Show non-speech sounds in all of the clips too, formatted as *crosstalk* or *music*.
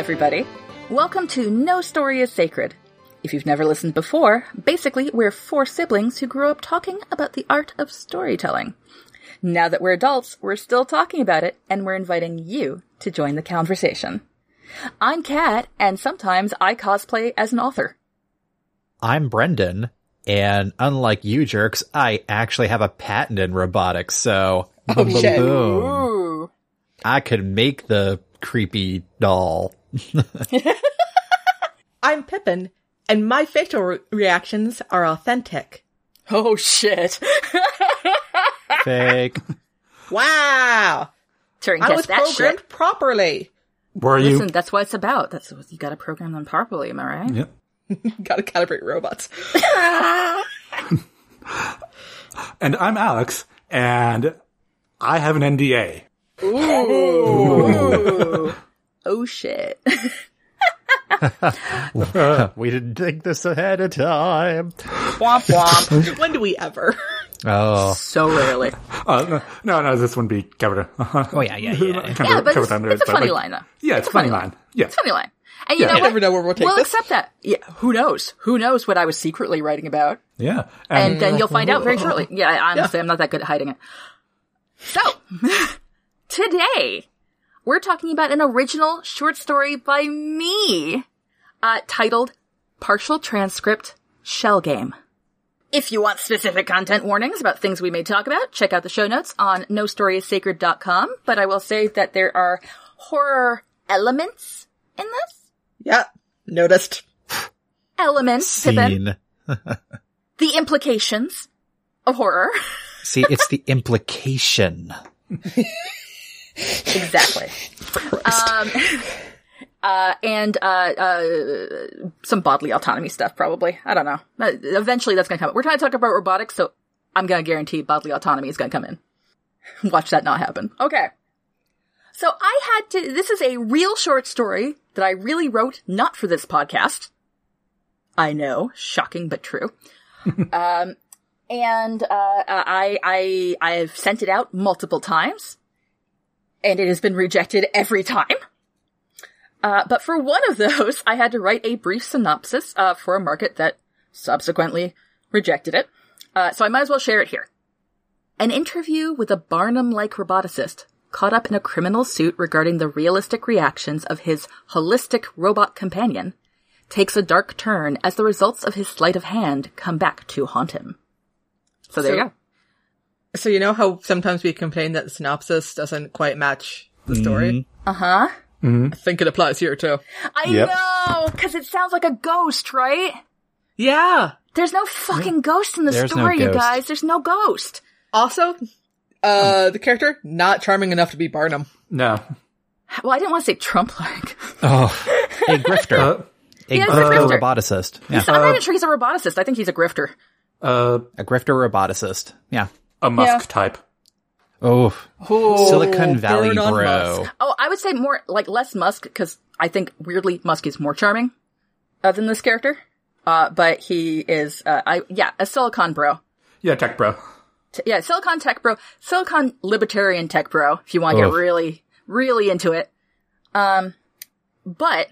Everybody. Welcome to No Story is Sacred. If you've never listened before, basically, we're four siblings who grew up talking about the art of storytelling. Now that we're adults, we're still talking about it, and we're inviting you to join the conversation. I'm Kat, and sometimes I cosplay as an author. I'm Brendan, and unlike you jerks, I actually have a patent in robotics, so Oh, shit. boom. Ooh. I could make the creepy doll. *laughs* I'm Pippin, and my facial re- reactions are authentic. Oh shit. *laughs* Fake. Wow! Turing I test was that programmed shit. properly. Were Listen, you? that's what it's about. That's what you gotta program them properly, am I right? Yep. *laughs* Gotta calibrate robots. And I'm Alex, and I have an NDA. Ooh. Oh shit. *laughs* we didn't think this ahead of time. Womp womp. when do we ever? Oh. so rarely. Uh, no, no, this wouldn't be covered. *laughs* Oh yeah, yeah, yeah. Covered- Yeah, but covered it's, under it's a it, but, funny like- line though. Yeah, it's, a funny line. Yeah. It's a funny line. And you Yeah. know You what? never know where we'll take this. accept that. Yeah, who knows? Who knows what I was secretly writing about? Yeah. And And, then you'll find out very shortly. Yeah, I- honestly, I'm not that good at hiding it. So, *laughs* today, we're talking about an original short story by me, uh, titled Partial Transcript Shell Game. If you want specific content warnings about things we may talk about, check out the show notes on nostorysacred.com, but I will say that there are horror elements in this. yeah, noticed. Elements, Pippin. Scene. *laughs* The implications of horror. See, it's the implication. *laughs* Exactly. um, uh, and uh, uh, some bodily autonomy stuff, probably. I don't know. Uh, Eventually, that's going to come. Up. We're trying to talk about robotics, so I'm going to guarantee bodily autonomy is going to come in. *laughs* Watch that not happen. Okay. So I had to. This is a real short story that I really wrote, not for this podcast. I know, shocking but true. *laughs* um, and uh, I I I have sent it out multiple times and it has been rejected every time. Uh, but for one of those, *laughs* I had to write a brief synopsis uh, for a market that subsequently rejected it. Uh, so I might as well share it here. An interview with a Barnum-like roboticist caught up in a criminal suit regarding the realistic reactions of his holistic robot companion takes a dark turn as the results of his sleight of hand come back to haunt him. So there So- you go. So you know how sometimes we complain that the synopsis doesn't quite match the story? Uh huh. I think it applies here too. I Yep. know, because it sounds like a ghost, right? Yeah. There's no fucking ghost in the There's no story, you guys. There's no ghost. Also, uh, the character not charming enough to be Barnum. no. Well, I didn't want to say Trump-like. *laughs* Oh, a grifter. Uh, a Yeah, he's a grifter grifter. roboticist. Yeah, I'm not even sure he's a roboticist. I think he's a grifter. uh, a grifter roboticist. Yeah. A Musk Yeah. type. Oh, Silicon Valley bro. Musk. Oh, I would say more like less Musk because I think weirdly Musk is more charming uh, than this character. Uh, but he is, uh, I yeah, a Silicon bro. Yeah, tech bro. T- yeah, Silicon tech bro, Silicon libertarian tech bro. If you want to get really, really into it. Um, but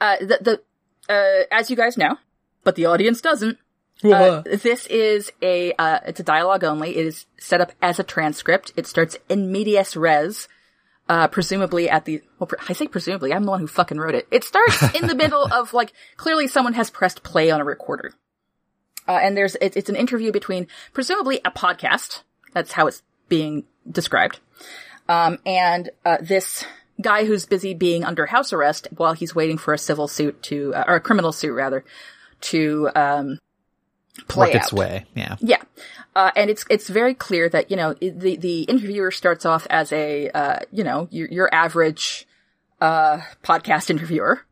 uh, the the uh, as you guys know, but the audience doesn't. Uh, this is a uh, it's a dialogue only. It is set up as a transcript. It starts in medias res, uh, presumably at the. Well, pre- I say presumably. I'm the one who fucking wrote it. It starts in the middle *laughs* of like clearly someone has pressed play on a recorder, uh, and there's it, it's an interview between presumably a podcast. That's how it's being described, um, and uh, this guy who's busy being under house arrest while he's waiting for a civil suit to uh, or a criminal suit rather to um, play its way. Yeah. Yeah, uh, and it's it's very clear that you know the the interviewer starts off as a uh, you know your, your average uh, podcast interviewer,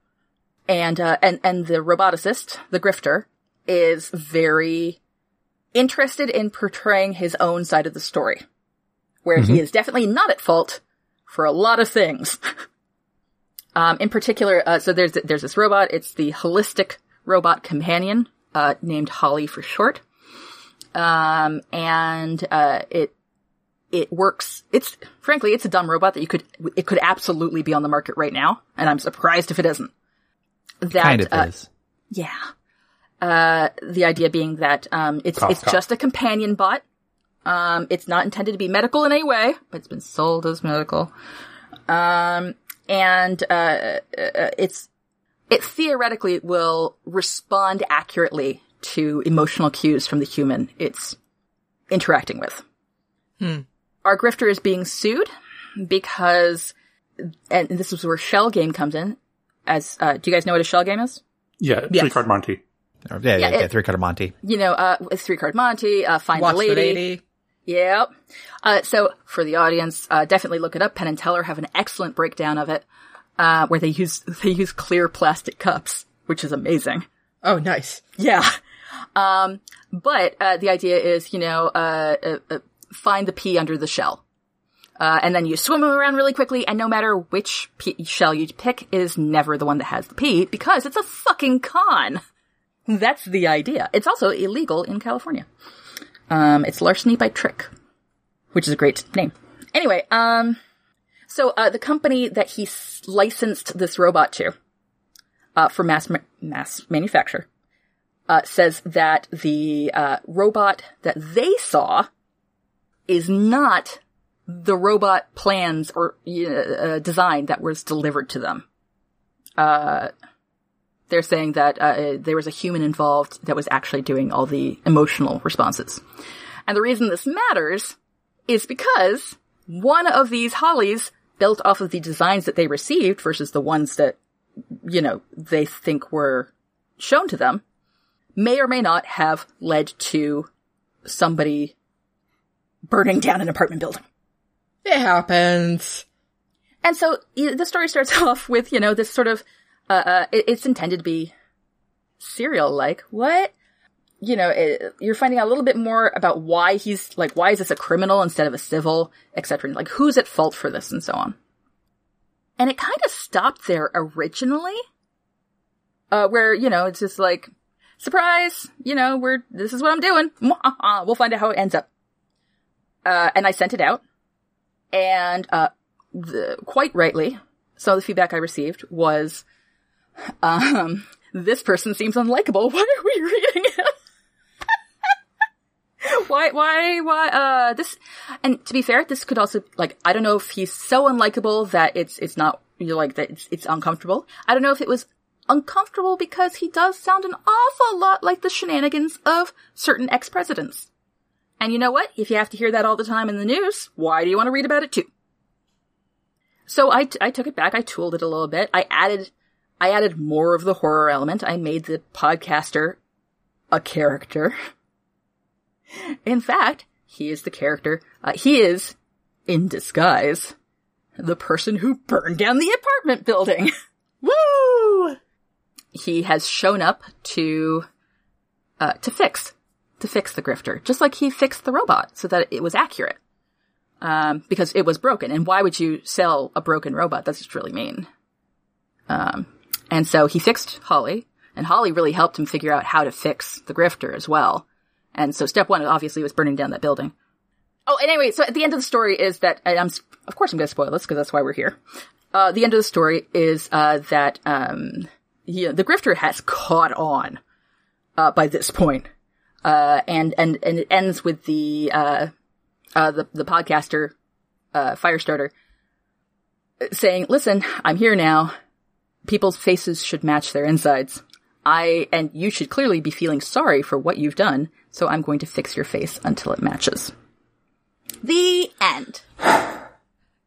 and uh, and and the roboticist, the grifter, is very interested in portraying his own side of the story, where he is definitely not at fault for a lot of things. *laughs* um, in particular, uh, so there's there's this robot. It's the holistic robot companion uh, named Holly for short. Um, and uh, it it works. It's frankly, it's a dumb robot that you could it could absolutely be on the market right now, and I'm surprised if it isn't. That kind of uh, is. yeah. Uh, the idea being that um, it's Cough, it's cough. just a companion bot. Um, it's not intended to be medical in any way, but it's been sold as medical. Um, and uh, uh, it's it theoretically will respond accurately to emotional cues from the human it's interacting with. Our grifter is being sued because, and this is where shell game comes in. As uh, do you guys know what a shell game is? Yeah, Yes. three card Monty. Or- Yeah, yeah, Yeah, yeah, three card Monty. You know, uh, three card Monty, uh, find Watch the the lady. lady. Yep. Uh, so for the audience, uh, definitely look it up. Penn and Teller have an excellent breakdown of it, uh, where they use, *laughs* they use clear plastic cups, which is amazing. Oh, nice. Yeah. Um, but, uh, the idea is, you know, uh, uh, uh find the pea under the shell. Uh, and then you swim around really quickly, and no matter which pea shell you pick, it is never the one that has the pea, because it's a fucking con. That's the idea. It's also illegal in California. Um, it's larceny by trick, which is a great name. Anyway, um, so, uh, the company that he s- licensed this robot to, uh, for mass, ma- mass manufacture, uh, says that the, uh, robot that they saw is not the robot plans or, uh, design that was delivered to them. Uh, they're saying that there was a human involved that was actually doing all the emotional responses. And the reason this matters is because one of these hollies built off of the designs that they received versus the ones that, you know, they think were shown to them may or may not have led to somebody burning down an apartment building. It happens. And so the story starts *laughs* off with, you know, this sort of, uh, uh it, it's intended to be serial-like. What? You know, it, you're finding out a little bit more about why he's, like, why is this a criminal instead of a civil, etc. Like, who's at fault for this and so on. And it kind of stopped there originally, uh, where, you know, it's just like, surprise, you know, we're, this is what I'm doing. We'll find out how it ends up. Uh, and I sent it out. And, uh, the, quite rightly, some of the feedback I received was, um, this person seems unlikable. *laughs* Why are we reading him? *laughs* why, why, why, uh, this, and to be fair, this could also, like, I don't know if he's so unlikable that it's, it's not, you're like, that it's, it's uncomfortable. I don't know if it was uncomfortable because he does sound an awful lot like the shenanigans of certain ex-presidents. And you know what? If you have to hear that all the time in the news, why do you want to read about it too? So I, t- I took it back. I tooled it a little bit. I added, I added more of the horror element. I made the podcaster a character. *laughs* In fact, he is the character. Uh, he is, in disguise, the person who burned down the apartment building. *laughs* Woo! He has shown up to, uh, to fix, to fix the grifter, just like he fixed the robot so that it was accurate um, because it was broken. And why would you sell a broken robot? That's just really mean. Um, and so he fixed Holly, and Holly really helped him figure out how to fix the grifter as well. And so step one obviously was burning down that building. Oh, and anyway, so at the end of the story is that, I'm, of course I'm going to spoil this because that's why we're here. Uh, the end of the story is, uh, that, um, yeah, the grifter has caught on, uh, by this point. Uh, and, and, and it ends with the, uh, uh, the, the podcaster, uh, Firestarter, saying, listen, I'm here now. People's faces should match their insides. I, and you should clearly be feeling sorry for what you've done, so I'm going to fix your face until it matches. The end.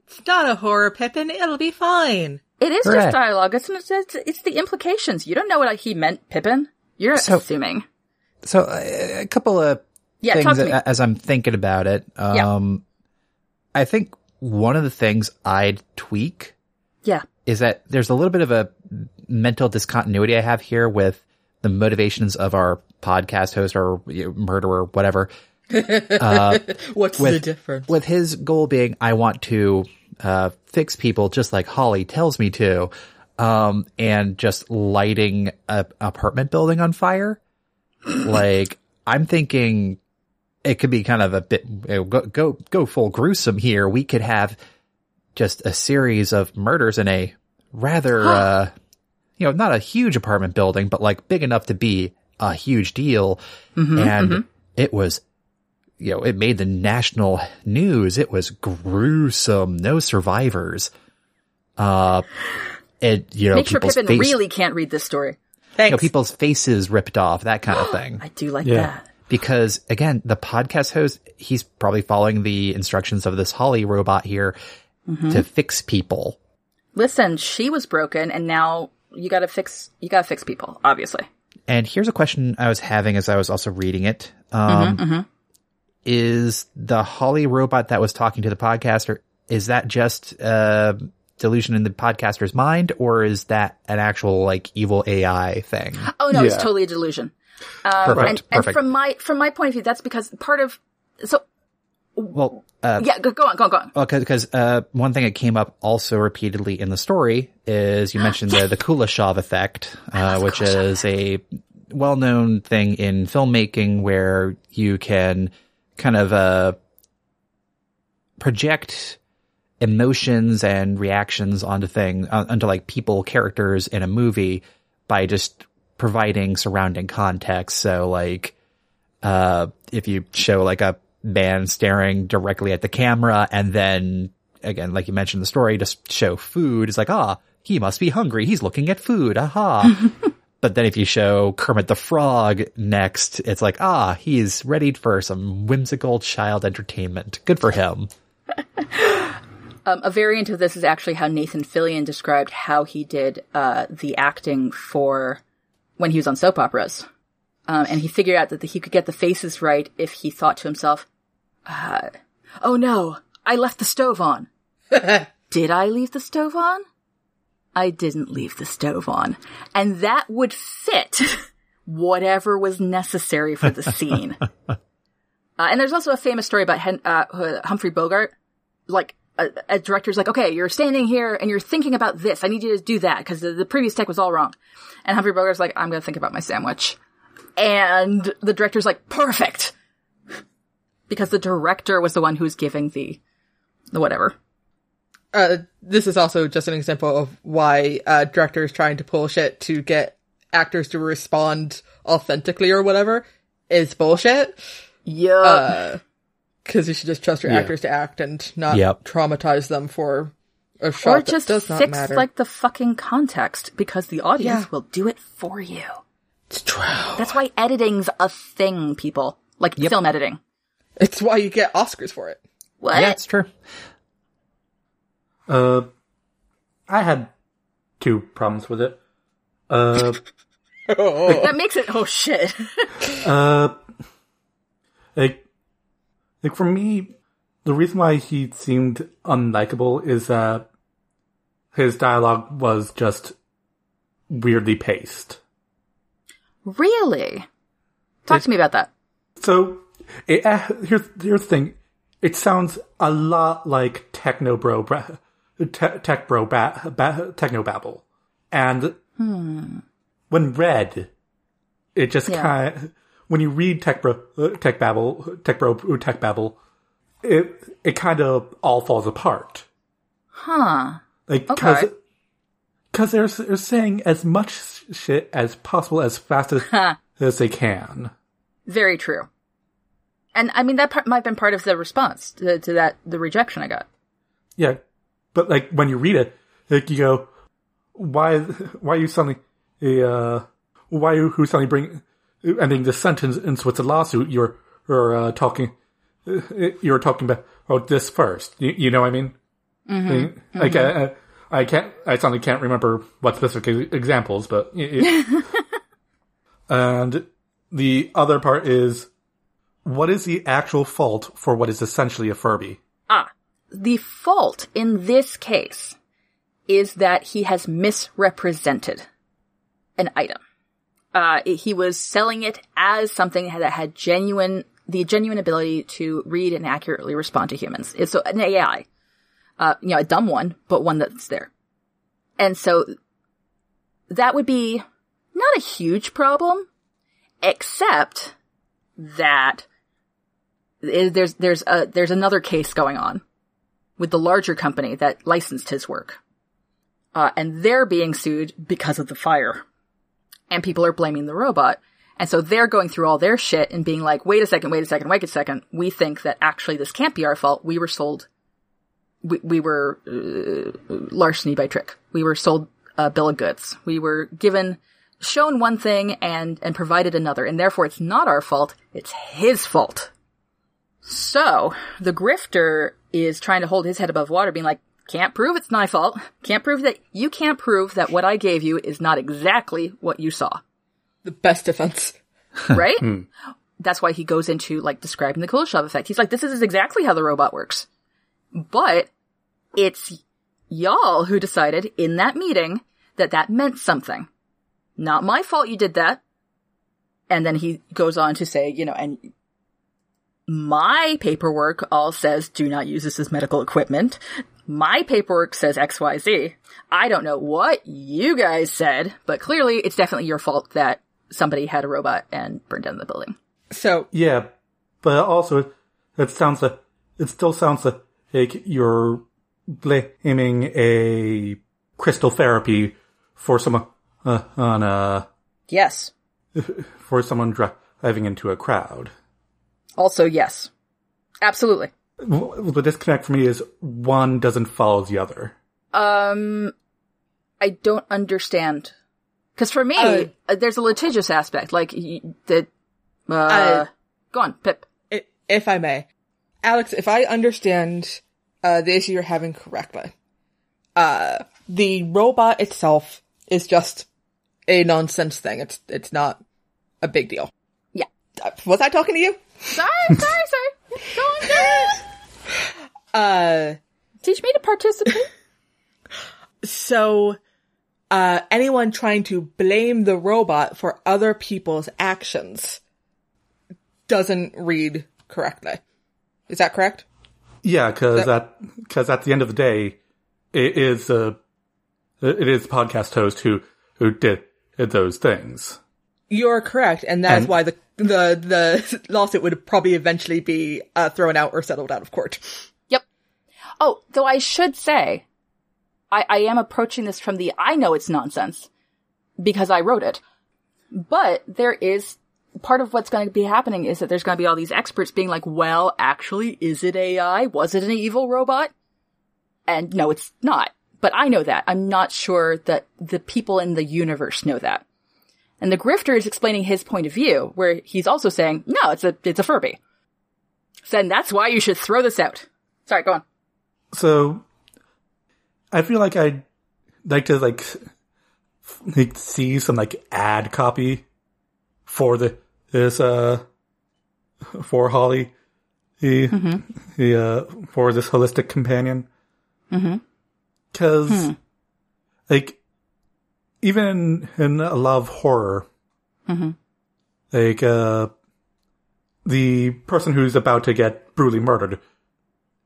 It's not a horror, Pippin. It'll be fine. It is Correct. just dialogue. It's, it's, it's the implications. You don't know what he meant, Pippin. You're So- assuming. So uh, a couple of Yeah, talk things to me. as I'm thinking about it. Yeah. Um, I think one of the things I'd tweak Yeah. is that there's a little bit of a mental discontinuity I have here with the motivations of our podcast host or murderer, whatever. *laughs* What's the difference? With his goal being, I want to uh, fix people just like Holly tells me to, um, and just lighting a apartment building on fire. *laughs* like, I'm thinking it could be kind of a bit go go go full gruesome here. We could have just a series of murders in a rather uh you know not a huge apartment building, but like big enough to be a huge deal, mm-hmm, and mm-hmm. it was. You know, it made the national news. It was gruesome. No survivors. Uh, it, you know, Make sure Pippin face- really can't read this story. you know, people's faces ripped off, that kind of *gasps* thing. I do like Yeah. that. because again, the podcast host, he's probably following the instructions of this Holly robot here mm-hmm. to fix people. Listen, she was broken, and now you gotta fix. You gotta fix people, obviously. And here's a question I was having as I was also reading it. Um, mm-hmm, mm-hmm. Is the Holly robot that was talking to the podcaster, is that just a delusion in the podcaster's mind or is that an actual like evil AI thing? Oh no, it's totally a delusion. Um, perfect. and, and perfect. from my from my point of view, that's because part of so well, uh, yeah. Go, go on, go on, go on. Well, because uh, one thing that came up also repeatedly in the story is you *gasps* mentioned the, the Kuleshov effect, uh, which is a well-known thing in filmmaking where you can kind of uh, project emotions and reactions onto thing uh, onto like people characters in a movie by just providing surrounding context. So like uh, if you show like a man staring directly at the camera and then again, like you mentioned the story, just show food, it's like, ah, he must be hungry. He's looking at food. Aha. *laughs* but then if you show Kermit the Frog next, it's like, ah, he's ready for some whimsical child entertainment. Good for him. *laughs* Um, a variant of this is actually how Nathan Fillion described how he did uh, the acting for when he was on soap operas. Um, and he figured out that he could get the faces right if he thought to himself, uh, "Oh no, I left the stove on. *laughs* Did I leave the stove on? I didn't leave the stove on." And that would fit whatever was necessary for the scene. *laughs* Uh, and there's also a famous story about Hen- uh, Humphrey Bogart. Like, a, a director's like, okay, you're standing here and you're thinking about this. I need you to do that because the, the previous take was all wrong. And Humphrey Bogart's like, I'm going to think about my sandwich. And the director's like, perfect. Because the director was the one who was giving the, the whatever. uh, this is also just an example of why uh, directors trying to pull shit to get actors to respond authentically or whatever is bullshit. Yeah. Because you should just trust your Yeah. actors to act and not Yep. traumatize them for a or shot that just does not fix matter. like the fucking context because the audience Yeah. will do it for you. It's true. That's why editing's a thing, people. Like film editing. It's why you get Oscars for it. What? Yeah, it's true. Uh, I had two problems with it. Uh, *laughs* that makes it, oh shit. *laughs* uh, like, like for me, the reason why he seemed unlikable is that his dialogue was just weirdly paced. Really? Talk to me about that. So, it, uh, here's here's the thing. It sounds a lot like techno bro, bra- te- tech bro, ba- ba- techno babble, and when read, it just Yeah. kind of when you read tech bro, uh, tech babble, tech bro, tech babble, it it kind of all falls apart. Huh. Like because Okay. Because they're they're saying as much shit as possible as fast as as they can. Very true. And I mean, that part might have been part of the response to, to that, the rejection I got. Yeah, but like when you read it, like you go, why, why you suddenly, uh, why you who suddenly bring ending the sentence with a lawsuit? You're you're uh, talking, uh, you're talking about oh this first. You, you know what I mean? Mm-hmm. Like I, I can't, I suddenly can't remember what specific examples, but y- y- *laughs* and the other part is. What is the actual fault for what is essentially a Furby? Ah, the fault in this case is that he has misrepresented an item. Uh, he was selling it as something that had genuine, the genuine ability to read and accurately respond to humans. It's so, an AI. Uh, you know, a dumb one, but one that's there. And so that would be not a huge problem, except that there's there's a there's another case going on with the larger company that licensed his work, uh, and they're being sued because of the fire, and people are blaming the robot, and so they're going through all their shit and being like, wait a second, wait a second, wait a second, we think that actually this can't be our fault. We were sold, we, we were uh, larceny by trick. We were sold a bill of goods. We were given shown one thing and and provided another, and therefore it's not our fault. It's his fault. So the grifter is trying to hold his head above water, being like, "Can't prove it's my fault. Can't prove that you can't prove that what I gave you is not exactly what you saw." The best defense. *laughs* Right? That's why he goes into like describing the Kuleshov effect. He's like, "This is exactly how the robot works," but it's y'all who decided in that meeting that that meant something. Not my fault you did that. And then he goes on to say, you know, and my paperwork all says do not use this as medical equipment. My paperwork says XYZ. I don't know what you guys said, but clearly it's definitely your fault that somebody had a robot and burned down the building. So Yeah, but also it sounds like it still sounds like you're blaming a crystal therapy for someone uh, on uh Yes. *laughs* for someone driving into a crowd. Also, yes. Absolutely. Well, The disconnect for me is one doesn't follow the other. Um, I don't understand. Cause for me, Uh, uh, there's a litigious aspect, like, y- the, uh, Uh, go on, Pip. if I may, Alex, if I understand uh, the issue you're having correctly, uh, the robot itself is just a nonsense thing. It's it's not a big deal. Yeah. Uh, Was I talking to you? Sorry, sorry, sorry. *laughs* Go on, go on. Uh, Teach me to participate. so uh, anyone trying to blame the robot for other people's actions doesn't read correctly. Is that correct? Yeah, because That- that because at the end of the day, it is uh, it is the podcast host who who did those things. You're correct, and that's And- why the the the *laughs* lawsuit would probably eventually be uh, thrown out or settled out of court. Yep. Oh, though I should say, I, I am approaching this from the I know it's nonsense because I wrote it. But there is part of what's going to be happening is that there's going to be all these experts being like, well, actually, is it AI? Was it an evil robot? And no, it's not. But I know that. I'm not sure that the people in the universe know that. And the grifter is explaining his point of view, where he's also saying, no, it's a, it's a Furby. Then that's why you should throw this out. Sorry, go on. So, I feel like I'd like to like, like see some like ad copy for the this uh for Holly, the the uh for this holistic companion. Because, like, even in, a lot of horror, like uh, the person who's about to get brutally murdered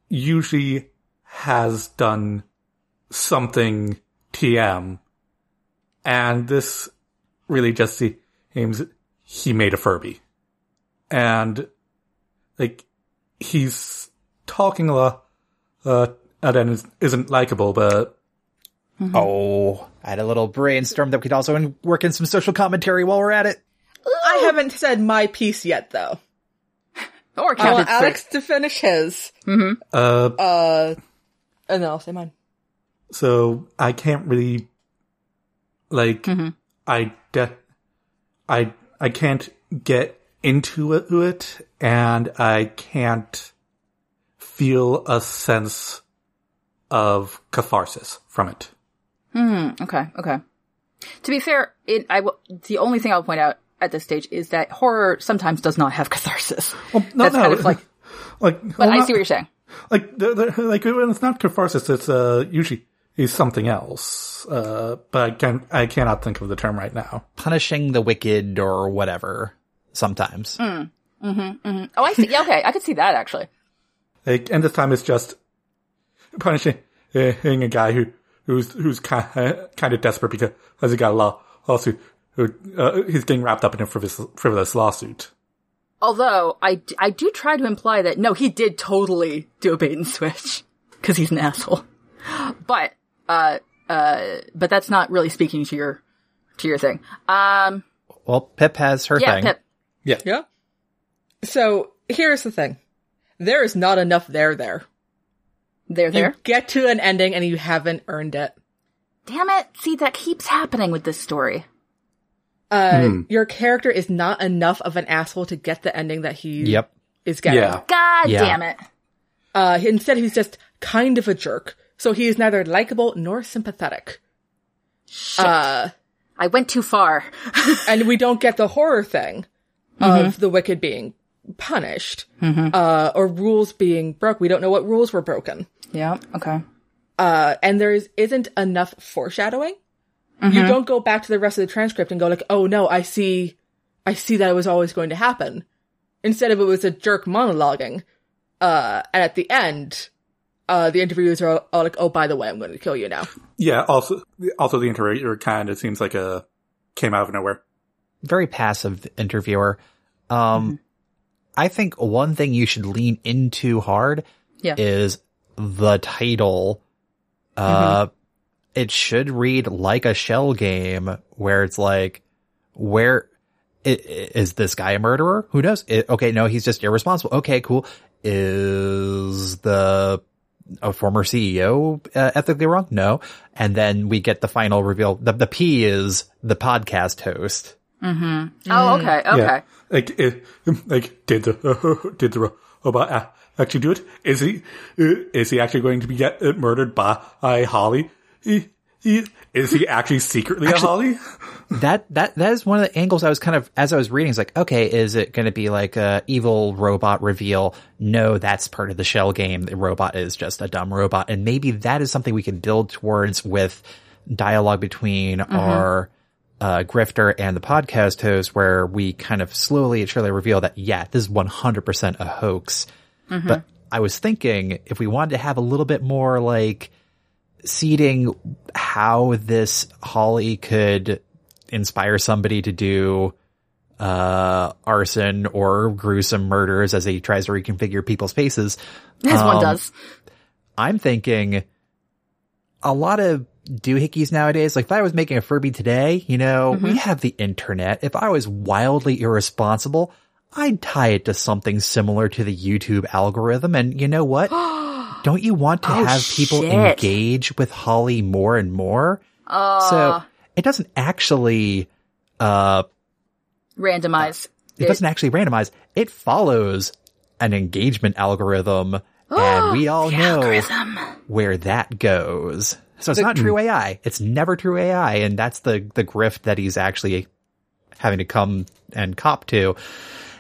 usually has done something TM, and this really just seems he made a Furby, and like he's talking a lot, uh, and then is- isn't likable, but Oh, I had a little brainstorm that we could also work in some social commentary while we're at it. I haven't said my piece yet, though. Or I count want Alex to finish his, uh, uh, and then I'll say mine. so I can't really like I de- I I can't get into it, and I can't feel a sense of catharsis from it. Hmm. Okay, okay. To be fair, it, I the only thing I'll point out at this stage is that horror sometimes does not have catharsis. Well, no, That's kind no, of like, *laughs* like but well, I not- see what you're saying. like the, the, like when it's not catharsis, it's uh usually is something else. Uh, but I can I cannot think of the term right now. Punishing the wicked or whatever. Sometimes. Oh, I see. Yeah, okay, I could see that actually. Like, and this time it's just punishing uh, a guy who who's who's kind kind of desperate because he got a law, lawsuit. Who, uh, he's getting wrapped up in a frivolous, frivolous lawsuit. Although I, d- I do try to imply that no, he did totally do a bait and switch because he's an asshole. But uh uh, but that's not really speaking to your to your thing. Um, Well, Pip has her yeah, thing. Pip. Yeah. Yeah. So here's the thing. There is not enough there there. They're You there. get to an ending and you haven't earned it. Damn it! See, that keeps happening with this story. Uh, your character is not enough of an asshole to get the ending that he Yep. is getting. Yeah. God Yeah. damn it! Uh, instead he's just kind of a jerk. So he is neither likable nor sympathetic. Uh, I went too far. *laughs* and we don't get the horror thing of the wicked being punished, uh, or rules being broke. We don't know what rules were broken. yeah. Okay. Uh, and there is, isn't enough foreshadowing. You don't go back to the rest of the transcript and go like, oh no, I see, I see that it was always going to happen. Instead of it was a jerk monologuing. Uh, and at the end, uh, the interviewers are all, all like, oh, by the way, I'm going to kill you now. Yeah. Also, also the interviewer kind of seems like a came out of nowhere. Very passive interviewer. Um, I think one thing you should lean into hard Yeah. is the title. Uh, it should read like a shell game where it's like, where i- i- this guy a murderer? Who knows? It, okay, no, he's just irresponsible. Okay, cool. Is the a former CEO uh, ethically wrong? No. And then we get the final reveal. The, the pea is the podcast host. Oh, okay. Okay. Yeah. Like, it, like did the *laughs* did the robot a- actually do it? Is he uh, is he actually going to be get uh, murdered by, by Holly? He, he, *laughs* is he actually secretly a Holly? That that that is one of the angles I was kind of as I was reading. It's like, okay, is it going to be like a evil robot reveal? No, that's part of the shell game. The robot is just a dumb robot, and maybe that is something we can build towards with dialogue between our uh, grifter and the podcast host, where we kind of slowly and surely reveal that yeah, this is one hundred percent a hoax. But I was thinking if we wanted to have a little bit more like seeding how this Holly could inspire somebody to do uh arson or gruesome murders as he tries to reconfigure people's faces. As one Um, does. I'm thinking a lot of doohickeys nowadays, like if I was making a Furby today, you know, we have the internet. If I was wildly irresponsible, I'd tie it to something similar to the YouTube algorithm. And you know what? *gasps* *gasps* Don't you want to have people shit. engage with Holly more and more? so it doesn't actually, uh, Randomize. it doesn't actually randomize. It follows an engagement algorithm. and we *gasps* all know where that goes. So it's not true AI. It's never true AI. And that's the, the grift that he's actually having to come and cop to.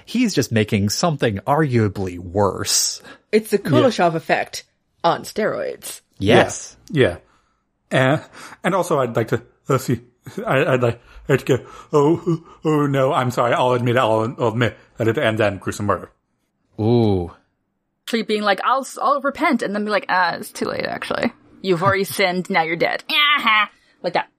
He's just making something arguably worse. It's the Kuleshov effect on steroids. Yes. Yeah. And, and also I'd like to, let's see, I, I'd like, I'd to go, oh, oh no, I'm sorry, I'll admit, I'll, I'll admit that it ends in gruesome murder. Ooh. Actually being like, I'll, I'll repent, and then be like, ah, it's too late, actually. You've already *laughs* sinned, now you're dead. Like that.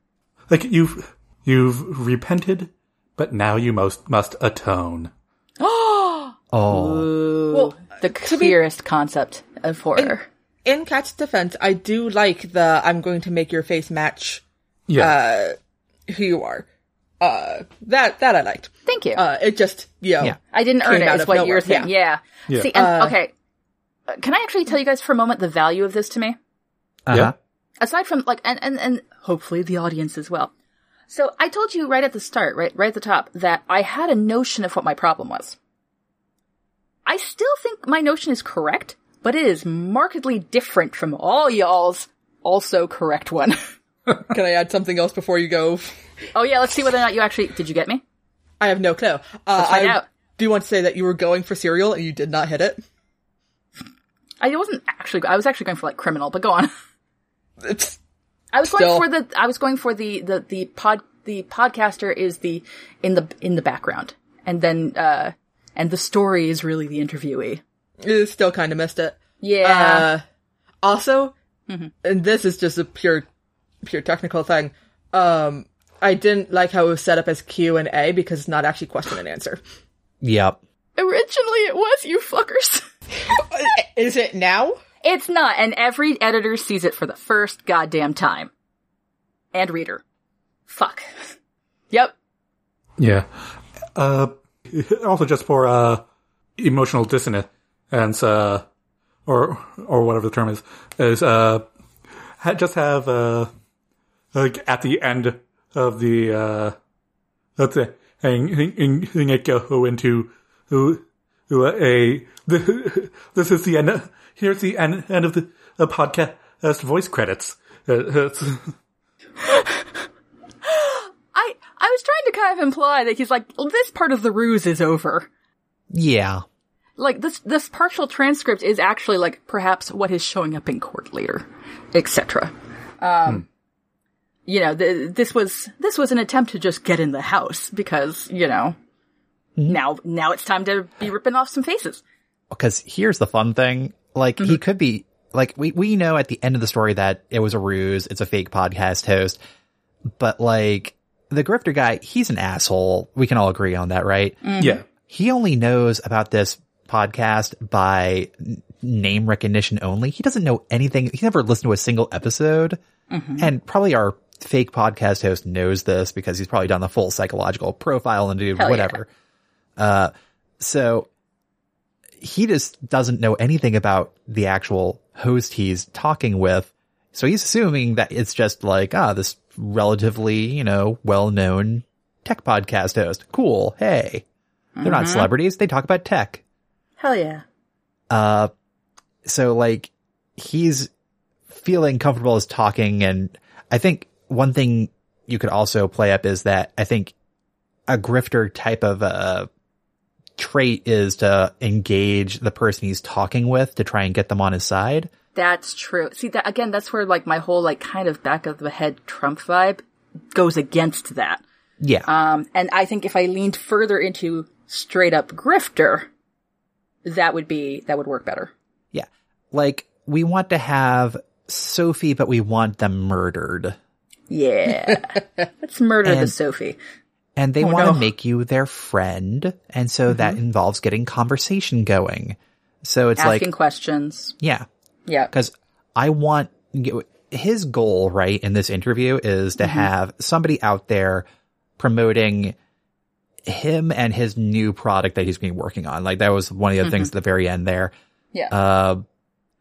Like you've, you've repented, but now you most must atone. *gasps* Oh. Well, The clearest concept of horror. In Kat's defense, I do like the I'm going to make your face match Yeah. who you are. Uh, that, that I liked. Thank you. Uh, it just, you know, Yeah. I didn't earn came it, out is of what nowhere, you're saying. Yeah. Yeah. See, and, okay. Uh, Can I actually tell you guys for a moment the value of this to me? Uh-huh. Yeah. aside from like and, and and hopefully the audience as well so i told you right at the start right right at the top that i had a notion of what my problem was i still think my notion is correct but it is markedly different from all y'all's also correct one *laughs* can I add something else before you go? oh yeah let's see whether or not you actually did you get me I have no clue. Uh, find I out. do you want to say that you were going for serial and you did not hit it. i wasn't actually i was actually going for like criminal but go on *laughs* It's, I was Still. going for the I was going for the the the pod the podcaster is the in the in the background, and then uh and the story is really the interviewee. It still kind of missed it. Yeah, Uh, also, and this is just a pure, pure technical thing. Um, I didn't like how it was set up as Q and A because it's not actually question and answer. Yep. Originally it was, you fuckers. *laughs* Is it now? It's not, and every editor sees it for the first goddamn time. And reader. Fuck. *laughs* Yep. Yeah. Uh, *laughs* also just for, uh, emotional dissonance, uh, or, or whatever the term is, is, uh, just have, uh, like at the end of the, uh, let's say, and, and, and it go into, who, who, a, the, *laughs* this is the end, here's the end, end of the, the podcast voice credits. It's- *laughs* I, I was trying to kind of imply that he's like, this part of the ruse is over. Yeah. Like this, this partial transcript is actually like perhaps what is showing up in court later, etc. Um, hmm. you know, th- this was, this was an attempt to just get in the house because, you know, hmm. now, now it's time to be ripping off some faces. Because here's the fun thing. Like, he mm-hmm. could be, like, we, we know at the end of the story that it was a ruse. It's a fake podcast host. But like, the grifter guy, he's an asshole. We can all agree on that, right? Mm-hmm. yeah. He only knows about this podcast by name recognition only. He doesn't know anything. He never listened to a single episode. And probably our fake podcast host knows this because he's probably done the full psychological profile and do Hell yeah. whatever. Uh, so he just doesn't know anything about the actual host he's talking with. So he's assuming that it's just like, ah, this relatively, you know, well-known tech podcast host. Cool. Hey, they're not celebrities. They talk about tech. Hell yeah. Uh, so like he's feeling comfortable as talking. And I think one thing you could also play up is that I think a grifter type of, uh, trait is to engage the person he's talking with to try and get them on his side. That's true. See that again, that's where like my whole like kind of back of the head Trump vibe goes against that. Yeah. Um, and I think if I leaned further into straight up grifter, that would be, that would work better. yeah. Like we want to have Sophie, but we want them murdered. Yeah. *laughs* Let's murder the Sophie. and they Oh, want to no. make you their friend. And so that mm-hmm. involves getting conversation going. So it's Asking like, questions. yeah, Yeah. because I want his goal, right, in this interview is to mm-hmm. have somebody out there promoting him and his new product that he's been working on. Like that was one of the other things at the very end there. Yeah. Uh,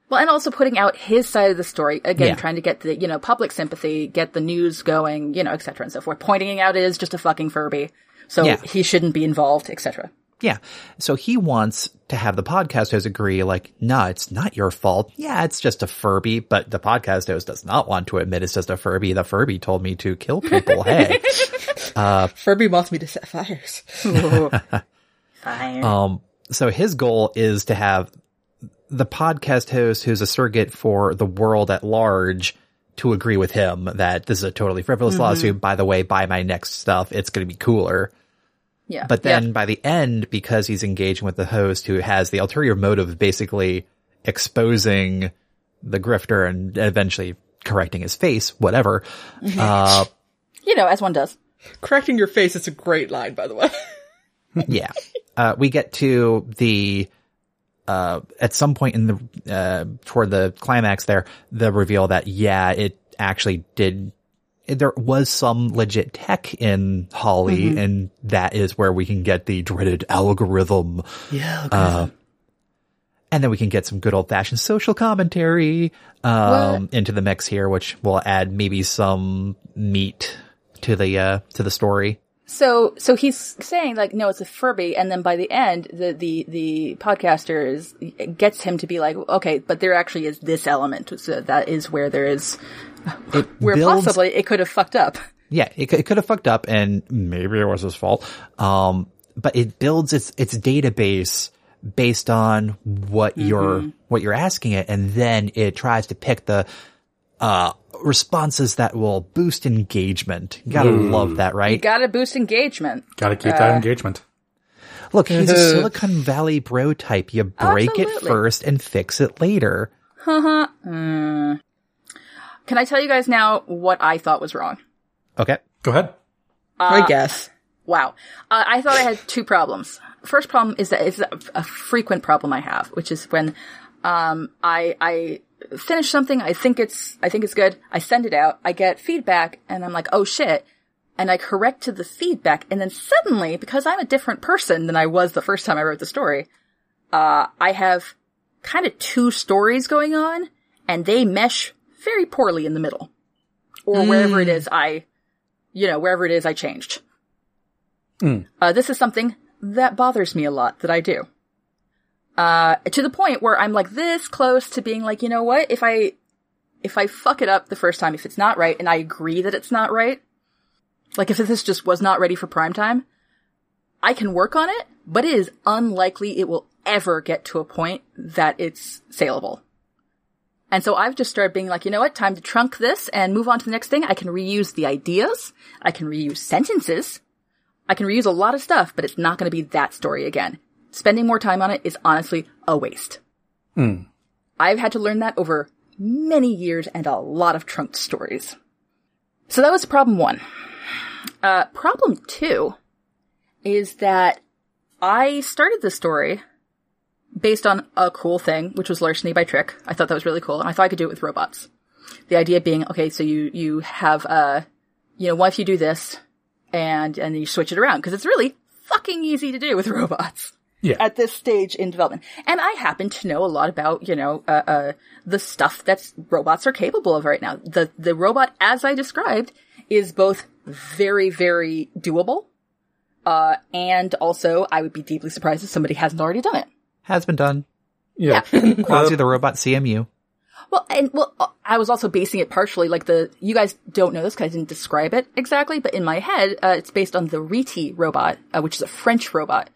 well, and also putting out his side of the story again, Yeah. trying to get the you know public sympathy, get the news going, you know, et cetera and so forth. Pointing out it is just a fucking Furby, so Yeah. he shouldn't be involved, etc. yeah. So he wants to have the podcast host agree, like, no, it's not your fault. Yeah, it's just a Furby, but the podcast host does not want to admit it's just a Furby. The Furby told me to kill people. Hey. *laughs* Furby wants me to set fires. *laughs* Fine. Um, so his goal is to have the podcast host who's a surrogate for the world at large to agree with him that this is a totally frivolous lawsuit. By the way, buy my next stuff. It's going to be cooler. yeah. But Yeah. then by the end, because he's engaging with the host who has the ulterior motive of basically exposing the grifter and eventually correcting his face, whatever. Uh, you know, as one does. Correcting your face is a great line, by the way. *laughs* yeah. Uh, we get to the, uh, at some point in the, uh, toward the climax there, the reveal that, yeah, it actually did, there was some legit tech in Holly, and that is where we can get the dreaded algorithm. Yeah. Uh, and then we can get some good old fashioned social commentary, um, into the mix here, which will add maybe some meat to the, uh, to the story. So, so he's saying like, no, it's a Furby, and then by the end, the the the podcaster is gets him to be like, okay, but there actually is this element, so that is where there is It *laughs* where builds- possibly it could have fucked up. Yeah, it, could- it could have fucked up and maybe it was his fault. Um, but it builds its, its database based on what you're, what you're asking it. And then it tries to pick the, uh, responses that will boost engagement. You gotta hmm. love that, right? You Got to boost engagement. Gotta keep that uh, engagement. Look, he's a uh-huh. Silicon Valley bro type. You break it first and fix it later. Uh-huh. Hmm. Can I tell you guys now what I thought was wrong? Okay. Go ahead. Uh, I guess. Wow. Uh, I thought I had two problems. First problem is that it's a, a frequent problem I have, which is when um, I I finish something, I think it's I think it's good, I send it out, I get feedback, and I'm like, oh shit, and I correct to the feedback, and then suddenly, because I'm a different person than I was the first time I wrote the story, uh, I have kind of two stories going on, and they mesh very poorly in the middle, or wherever it is I, you know, wherever it is I changed. Uh, this is something that bothers me a lot that I do. Uh, to the point where I'm like this close to being like, you know what? If I, if I fuck it up the first time, if it's not right, and I agree that it's not right, like if this just was not ready for prime time, I can work on it, but it is unlikely it will ever get to a point that it's saleable. And so I've just started being like, you know what? Time to trunk this and move on to the next thing. I can reuse the ideas. I can reuse sentences. I can reuse a lot of stuff, but it's not going to be that story again. Spending more time on it is honestly a waste. I've had to learn that over many years and a lot of trunked stories. So that was problem one. Uh, problem two is that I started the story based on a cool thing, which was larceny by trick. I thought that was really cool, and I thought I could do it with robots. The idea being, okay, so you you have uh, you know, what if you do this, and and you switch it around because it's really fucking easy to do with *laughs* robots Yeah. at this stage in development. And I happen to know a lot about, you know, uh, uh, the stuff that robots are capable of right now. The, the robot, as I described, is both very, very doable, uh, and also I would be deeply surprised if somebody hasn't already done it. Has been done. yeah. *clears throat* Quasi the robot CMU. Well, and well, uh, I was also basing it partially like the. You guys don't know this because I didn't describe it exactly, but in my head, uh, it's based on the Reeti robot, uh, which is a French robot,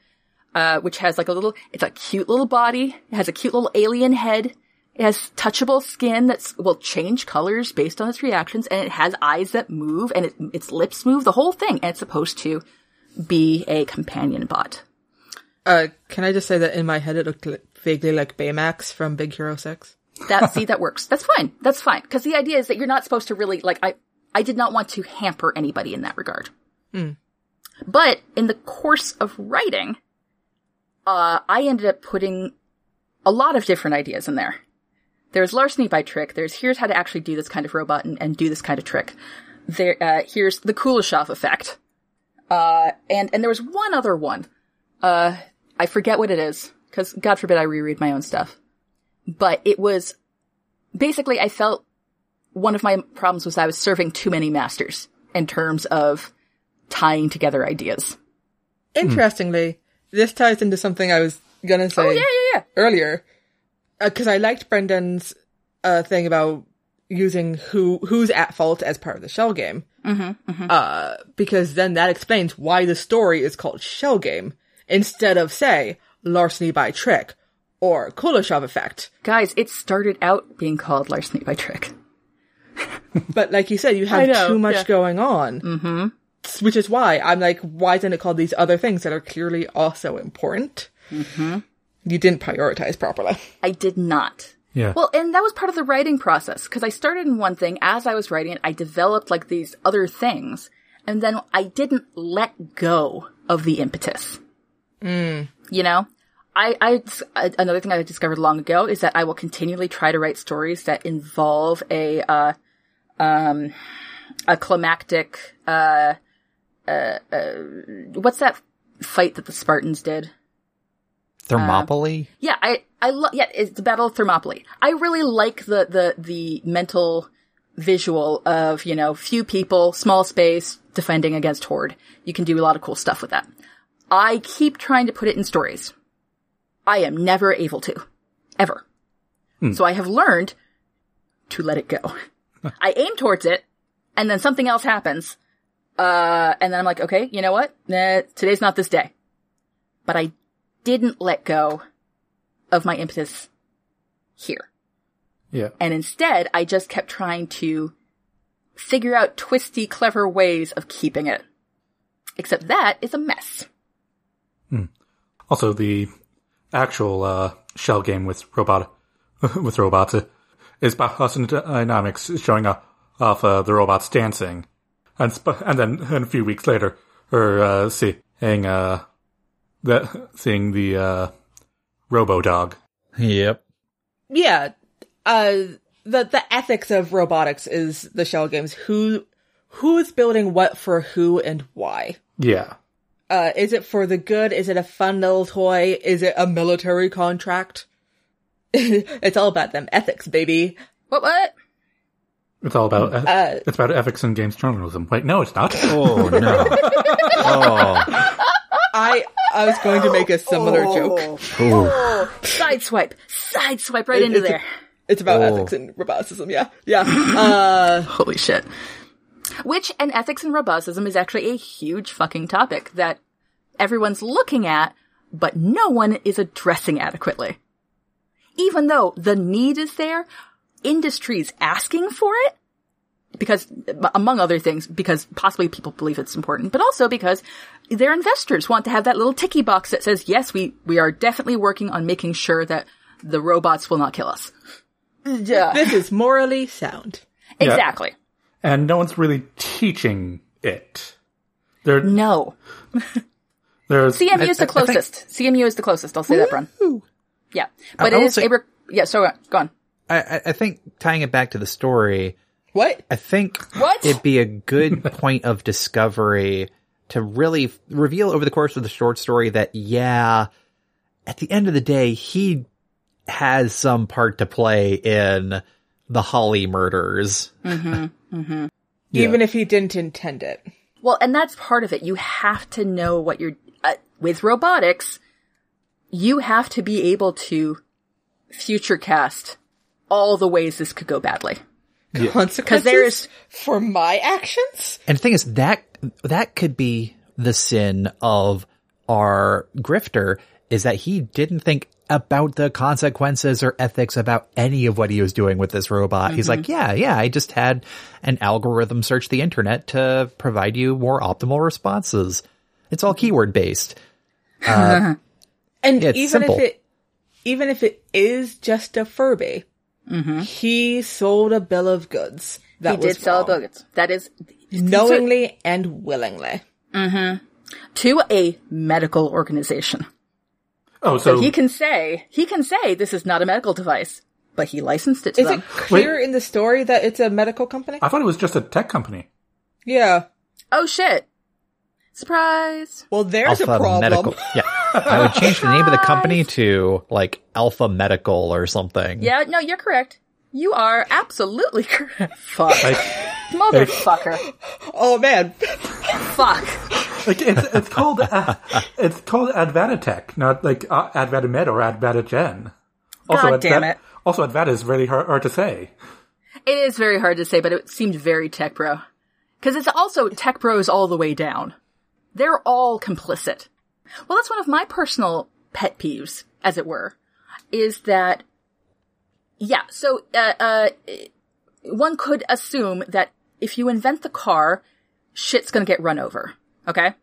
uh, which has like a little. It's a cute little body. It has a cute little alien head. It has touchable skin that will change colors based on its reactions, and it has eyes that move, and it, its lips move. The whole thing, and it's supposed to be a companion bot. Uh, can I just say that in my head it looked vaguely like Baymax from Big Hero 6? That *laughs* see that works. That's fine. That's fine because the idea is that you're not supposed to really like. I I did not want to hamper anybody in that regard. But in the course of writing, uh, I ended up putting a lot of different ideas in there. There's larceny by trick. There's here's how to actually do this kind of robot and, and do this kind of trick. There, uh, here's the Kuleshov effect. Uh, and, and there was one other one. Uh, I forget what it is, cause God forbid I reread my own stuff. But it was, basically I felt one of my problems was I was serving too many masters in terms of tying together ideas. Interestingly, this ties into something I was gonna say Oh yeah, yeah, yeah. earlier, because I liked Brendan's uh, thing about using who who's at fault as part of the shell game. Mm-hmm, Uh, because then that explains why the story is called shell game instead of say larceny by trick or Kuleshov effect. Guys, it started out being called larceny by trick. But like you said, you have know, too much yeah. going on. Mm-hmm. Which is why I'm like, why isn't it called these other things that are clearly also important? Mm-hmm. You didn't prioritize properly. I did not. Yeah. Well, and that was part of the writing process because I started in one thing. As I was writing it, I developed like these other things, and then I didn't let go of the impetus. You know, I, I another thing I discovered long ago is that I will continually try to write stories that involve a uh, um a climactic uh uh, uh what's that fight that the Spartans did? Thermopylae? Yeah, I, I love, yeah, it's the Battle of Thermopylae. I really like the, the, the mental visual of, you know, few people, small space, defending against horde. You can do a lot of cool stuff with that. I keep trying to put it in stories. I am never able to. Ever. So I have learned to let it go. *laughs* I aim towards it, and then something else happens, uh, and then I'm like, okay, you know what? Nah, today's not this day. But I didn't let go of my impetus here. yeah. And instead, I just kept trying to figure out twisty, clever ways of keeping it. Except that is a mess. Also, the actual uh, shell game with robot *laughs* with robots uh, is Boston Dynamics showing off uh, the robots dancing, and sp- and then and a few weeks later, or uh, seeing uh, the seeing the uh, Robo Dog. Yep. Yeah. Uh, the, the ethics of robotics is the shell games. Who, who is building what for who and why? Yeah, Uh, is it for the good? Is it a fun little toy? Is it a military contract? *laughs* it's all about them ethics, baby. What? What? It's all about Uh, it's about ethics and games journalism. Wait, no, it's not. Oh no. *laughs* oh. I, I was going to make a similar joke. Ooh. Sideswipe. Sideswipe right into it's a- there. It's about Oh. ethics and roboticism. Yeah. Yeah. Uh, *laughs* Holy shit. Which, and ethics and roboticism is actually a huge fucking topic that everyone's looking at, but no one is addressing adequately. Even though the need is there, industry's asking for it, because, among other things, because possibly people believe it's important, but also because their investors want to have that little ticky box that says, yes, we, we are definitely working on making sure that the robots will not kill us. Yeah. this is morally sound. Exactly. and no one's really teaching it. There, No. *laughs* there's CMU is I- I the think- closest. CMU is the closest. I'll say that, Brun. Yeah, but I it will say- a rec- yeah. So uh, go on. I, I- I think tying it back to the story, What? I think What? it'd be a good *laughs* point of discovery to really f- reveal over the course of the short story that, yeah, at the end of the day, he has some part to play in the Holly murders. yeah. Even if he didn't intend it. Well, and that's part of it. You have to know what you're uh, with robotics. You have to be able to future cast all the ways this could go badly. Consequences Cause there's- for my actions? And the thing is that that could be the sin of our grifter is that he didn't think about the consequences or ethics about any of what he was doing with this robot. He's like, mm-hmm. yeah, yeah, I just had an algorithm search the internet to provide you more optimal responses. It's all keyword based. Uh, *laughs* and even simple. if it, even if it is just a Furby, Mm-hmm. he sold a bill of goods. That he was did sell wrong. buggets. That is knowingly and willingly. Mm-hmm. to a medical organization. oh, so He can say he can say this is not a medical device, but he licensed it to Is them. it clear in the story that it's a medical company? I thought it was just a tech company. Yeah. oh shit! Surprise! Well, there's a problem. Medical. Yeah. *laughs* I would change the name of the company to like Alpha Medical or something. Yeah, no, you're correct. You are absolutely *laughs* correct. Fuck, Like, motherfucker. Oh man. Fuck. like it's it's called uh, it's called Advanatech, not like uh, Advanimed or Advantagen. Also, God damn Adva- it. Also, Advat is really hard, hard to say. It is very hard to say, but it seemed very tech bro. Cause it's also tech bros all the way down. They're all complicit. Well, that's one of my personal pet peeves, as it were, is that, yeah, so, uh, uh, one could assume that if you invent the car, shit's gonna get run over. Okay?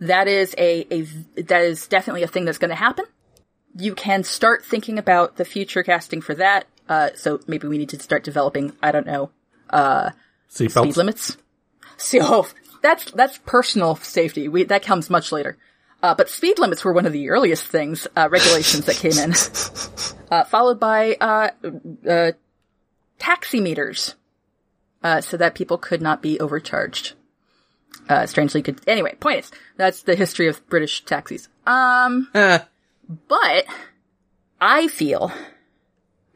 That is a, a, that is definitely a thing that's gonna happen. You can start thinking about the future casting for that. Uh, so maybe we need to start developing, I don't know, speed Seatbelts. limits. So oh, *laughs* that's that's personal safety. We that comes much later. Uh, but speed limits were one of the earliest things, uh, regulations that came in, *laughs* uh, followed by uh, uh, taxi meters, uh, so that people could not be overcharged. Uh, strangely, could anyway. Point is, that's the history of British taxis. Um, Uh, but I feel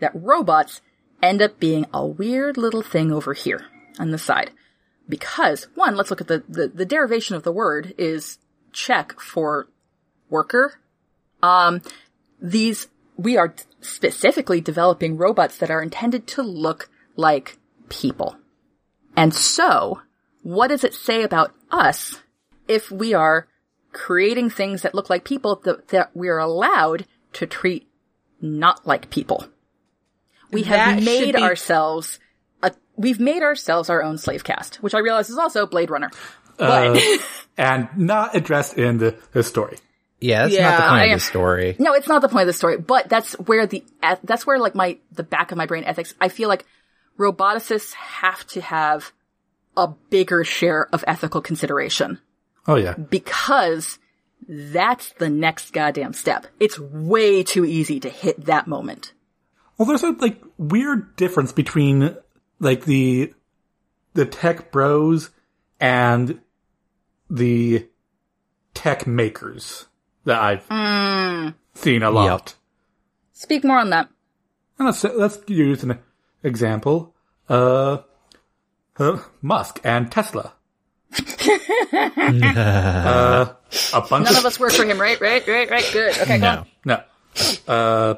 that robots end up being a weird little thing over here on the side. Because, one, let's look at the, the, the derivation of the word is Czech for worker. Um, these, we are specifically developing robots that are intended to look like people. And so, what does it say about us if we are creating things that look like people that, that we are allowed to treat not like people? We have That made be- ourselves a, we've made ourselves our own slave caste, which I realize is also Blade Runner. Uh, *laughs* *laughs* and not addressed in the, the story. Yeah, that's not Yeah, the point I of am- the story. No, it's not the point of the story, but that's where the, that's where like my, the back of my brain ethics, I feel like roboticists have to have a bigger share of ethical consideration Oh yeah. because that's the next goddamn step. It's way too easy to hit that moment. Well, there's a like weird difference between like the the tech bros and the tech makers that I've seen a lot. Speak more on that. And let's let's use an example. Uh, uh Musk and Tesla. *laughs* uh, a bunch None of of us work for him, right? Right? Right? Right? Good. Okay, go on. No. No. Uh,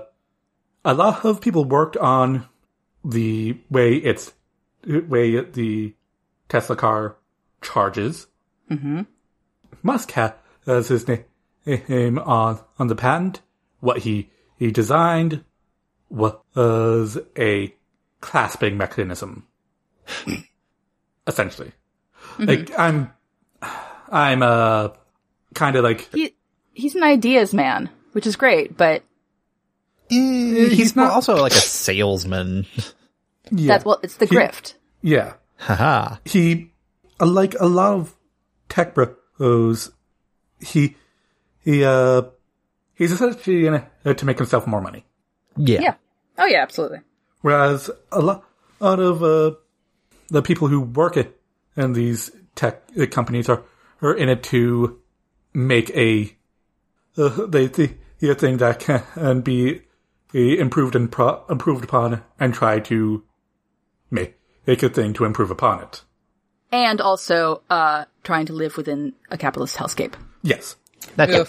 a lot of people worked on the way it's way the Tesla car charges. Mm-hmm. Musk has his name on on the patent. What he he designed was a clasping mechanism, *clears throat* essentially. Like I'm, I'm uh kind of like He he's an ideas man, which is great, but He's, not- also like a salesman. yeah. that's well, it's the grift. yeah. Haha. he uh, like a lot of tech bros he he uh he's essentially in it to make himself more money Yeah. Yeah. Oh yeah, absolutely. whereas a lot, lot of uh the people who work it in these tech uh, companies are are in it to make a uh, they the a thing that can be uh, improved and pro- improved upon and try to make make a thing to improve upon it And also uh trying to live within a capitalist hellscape. yes That too.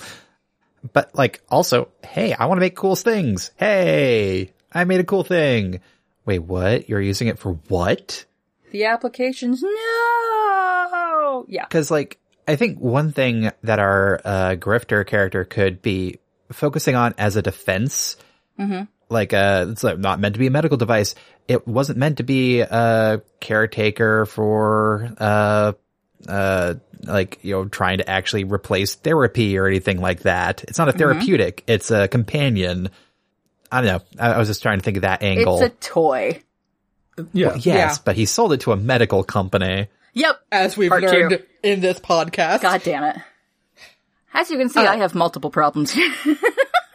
But like also, hey, I want to make cool things. Hey, I made a cool thing. Wait, what? You're using it for what? The applications no. Yeah. Because like, I think one thing that our uh, grifter character could be focusing on as a defense, like uh, it's like not meant to be a medical device. It wasn't meant to be a caretaker for uh, uh, like you know trying to actually replace therapy or anything like that. It's not a therapeutic. It's a companion. I don't know. I, I was just trying to think of that angle. It's a toy. yeah yes, Yeah. but he sold it to a medical company. Yep. As we've Part two. learned in this podcast. God damn it. As you can see, I have multiple problems. *laughs*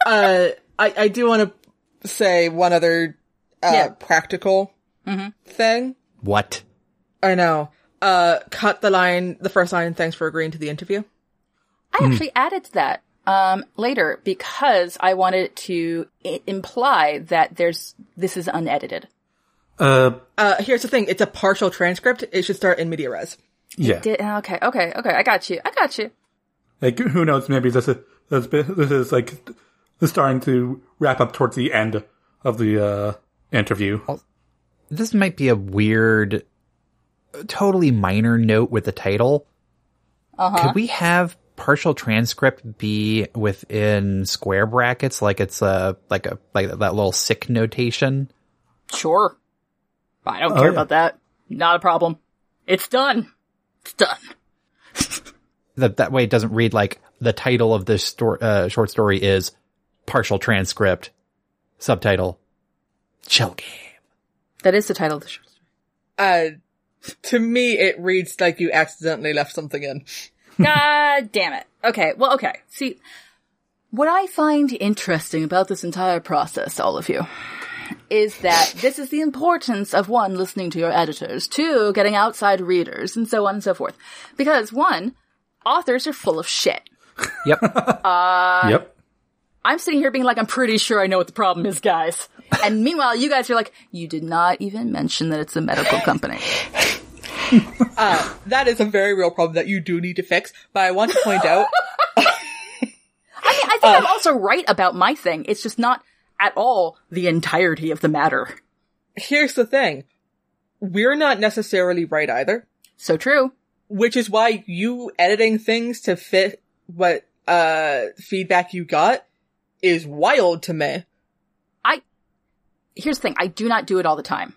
Uh, I, I do want to say one other, uh, Yeah. practical thing. What? I know. Uh, cut the line, the first line, thanks for agreeing to the interview. I actually added that um, later because I wanted to I- imply that there's this is unedited. uh Uh, here's the thing, it's a partial transcript, it should start in media res. yeah Did, okay, okay, okay. I got you. I got you. Like who knows? Maybe this is this, is this is starting to wrap up towards the end of the uh, interview. This might be a weird, totally minor note with the title. Could we have partial transcript be within square brackets, like it's a like a like that little sic notation? Sure. I don't Oh, care yeah. about that. Not a problem. It's done. It's done. *laughs* That that way it doesn't read like the title of this story, uh, short story is partial transcript, subtitle, shell game. That is the title of the short story. Uh, to me, it reads like you accidentally left something in. *laughs* God damn it. Okay, well, okay. See, what I find interesting about this entire process, all of you, is that this is the importance of one, listening to your editors, two, getting outside readers, and so on and so forth. Because one, authors are full of shit. Yep. *laughs* yep. I'm sitting here being like, I'm pretty sure I know what the problem is, guys. *laughs* And meanwhile, you guys are like, you did not even mention that it's a medical company. *laughs* That is a very real problem that you do need to fix, but I want to point out, *laughs* I mean, I think I'm also right about my thing. It's just not at all the entirety of the matter. here's the thing. We're not necessarily right either, So true. which is why you editing things to fit what, uh, feedback you got is wild to me. I, here's the thing. I do not do it all the time.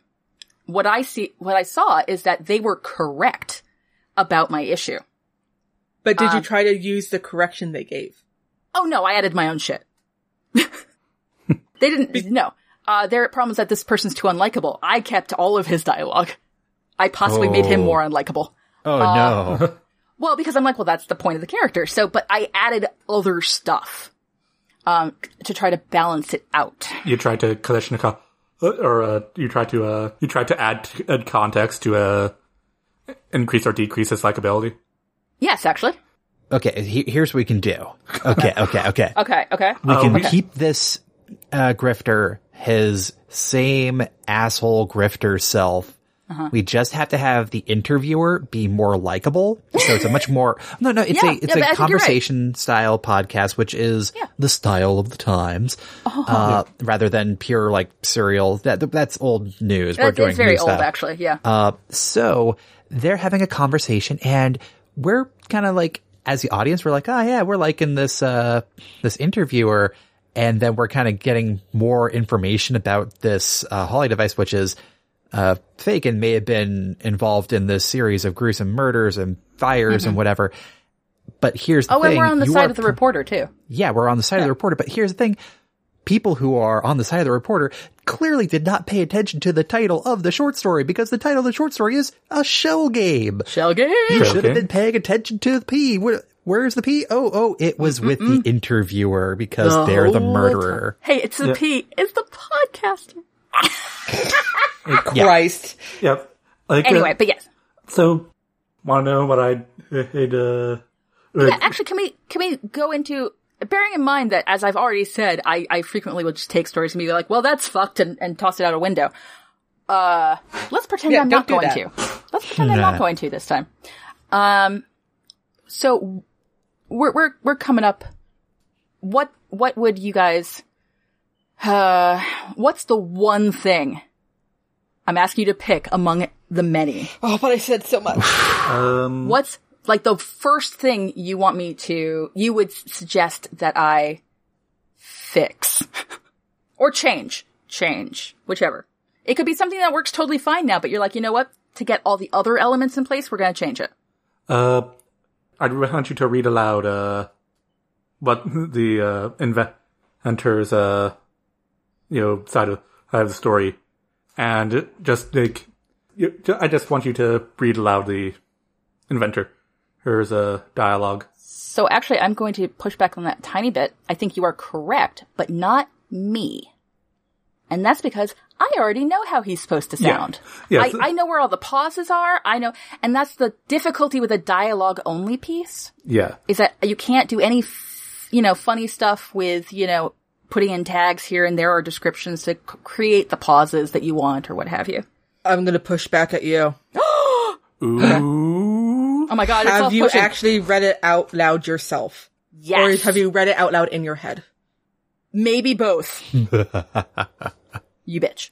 What I see, what I saw is that they were correct about my issue. But did you Um, try to use the correction they gave? Oh no, I added my own shit. *laughs* they didn't, no. Uh, their problem is that this person's too unlikable. I kept all of his dialogue. I possibly made him Oh. more unlikable. Oh no. *laughs* Well, because I'm like, well, that's the point of the character. So, but I added other stuff, um, to try to balance it out. You tried to Kalashnikov, uh, or uh, you tried to uh, you tried to add, add context to uh, increase or decrease his likability. Yes, actually. Okay, he- here's what we can do. Okay, *laughs* okay, okay. Okay, okay. We can we- keep this uh, grifter his same asshole grifter self. Uh-huh. We just have to have the interviewer be more likable. So it's a much more *laughs* no no it's Yeah, a it's yeah, but I think a you're right. conversation style podcast, which is Yeah. the style of the times, uh, rather than pure like serial. That that's old news. We're That doing is very old, stuff. actually. Yeah. Uh, so they're having a conversation and we're kind of like, as the audience, we're like, oh yeah, we're liking this, uh, this interviewer. And then we're kind of getting more information about this, uh, Holly device, which is, uh, fake may have been involved in this series of gruesome murders and fires and whatever. But here's the oh, thing. and we're on the you side of the reporter too. yeah, we're on the side of the reporter, but here's the thing. People who are on the side of the reporter clearly did not pay attention to the title of the short story because the title of the short story is a shell game. Shell game. You Shell should have been paying attention to the pea. Where, where's the pea? Oh, oh, it was with the interviewer because they're the whole murderer. Hey, it's the Yeah. P. It's the podcaster. *laughs* Christ. Yep. Like, uh, Anyway, but yes. so want to know what I did? Uh, Yeah, actually, can we can we go into bearing in mind that as I've already said, I, I frequently would just take stories and be like, well, that's fucked and, and toss it out a window. Uh, let's pretend Yeah, I'm don't going that. to. Let's pretend I'm not going to this time. Um, so we're we're we're coming up. What what would you guys? Uh, what's the one thing? I'm asking you to pick among the many. Oh, but I said so much. *sighs* um, What's like the first thing you want me to, you would suggest that I fix *laughs* or change, change, whichever. It could be something that works totally fine now, but you're like, you know what? To get all the other elements in place, we're going to change it. uh, I'd want you to read aloud uh, what the uh, inventor's uh, you know side of side of the story, and just like you, I just want you to read aloud the inventor. Here's a dialogue. So actually, I'm going to push back on that tiny bit. I think you are correct, but not me. And that's because I already know how he's supposed to Yeah. sound. Yes. I, I know where all the pauses are. I know, and that's the difficulty with a dialogue only piece. Yeah, is that you can't do any, f- you know, funny stuff with, you know, putting in tags here and there or descriptions to c- create the pauses that you want or what have you. I'm gonna push back at you. *gasps* Ooh. Oh my god, it's Have you pushing. actually read it out loud yourself? yes. Or have you read it out loud in your head? Maybe both. *laughs* you bitch.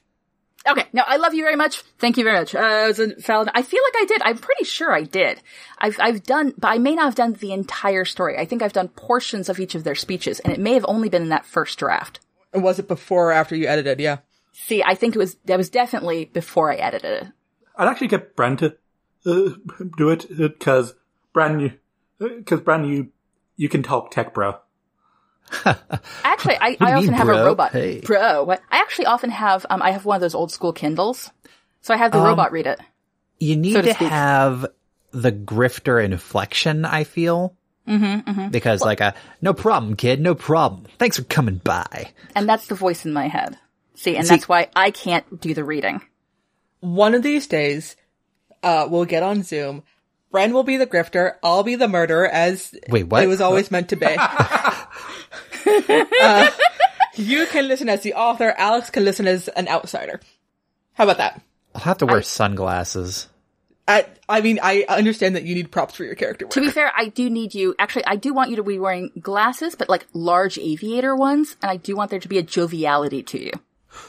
Okay, now I love you very much. Thank you very much. Uh, it was a valid. I feel like I did. I'm pretty sure I did. I've I've done, but I may not have done the entire story. I think I've done portions of each of their speeches, and it may have only been in that first draft. And was it before or after you edited? Yeah. See, I think it was that was definitely before I edited it. I'd actually get Bren to uh, do it because Bren, you because Bren, you you can talk tech, bro. *laughs* Actually, I, I often mean, have bro? a robot. Hey. Bro, what? I actually often have, um, I have one of those old school Kindles. So I have the Um, robot read it. You need So to to, have the grifter inflection, I feel. Mm-hmm, mm-hmm. Because like a, no problem, kid, no problem. Thanks for coming by. And that's the voice in my head. See, and See- that's why I can't do the reading. One of these days, uh, we'll get on Zoom. Bren will be the grifter. I'll be the murderer as Wait, what? it was always meant to be. *laughs* uh, *laughs* you can listen as the author. Alex can listen as an outsider. How about that? I'll have to wear sunglasses. I, I mean, I understand that you need props for your character work. To be fair, I do need you, actually, I do want you to be wearing glasses, but like large aviator ones, and I do want there to be a joviality to you.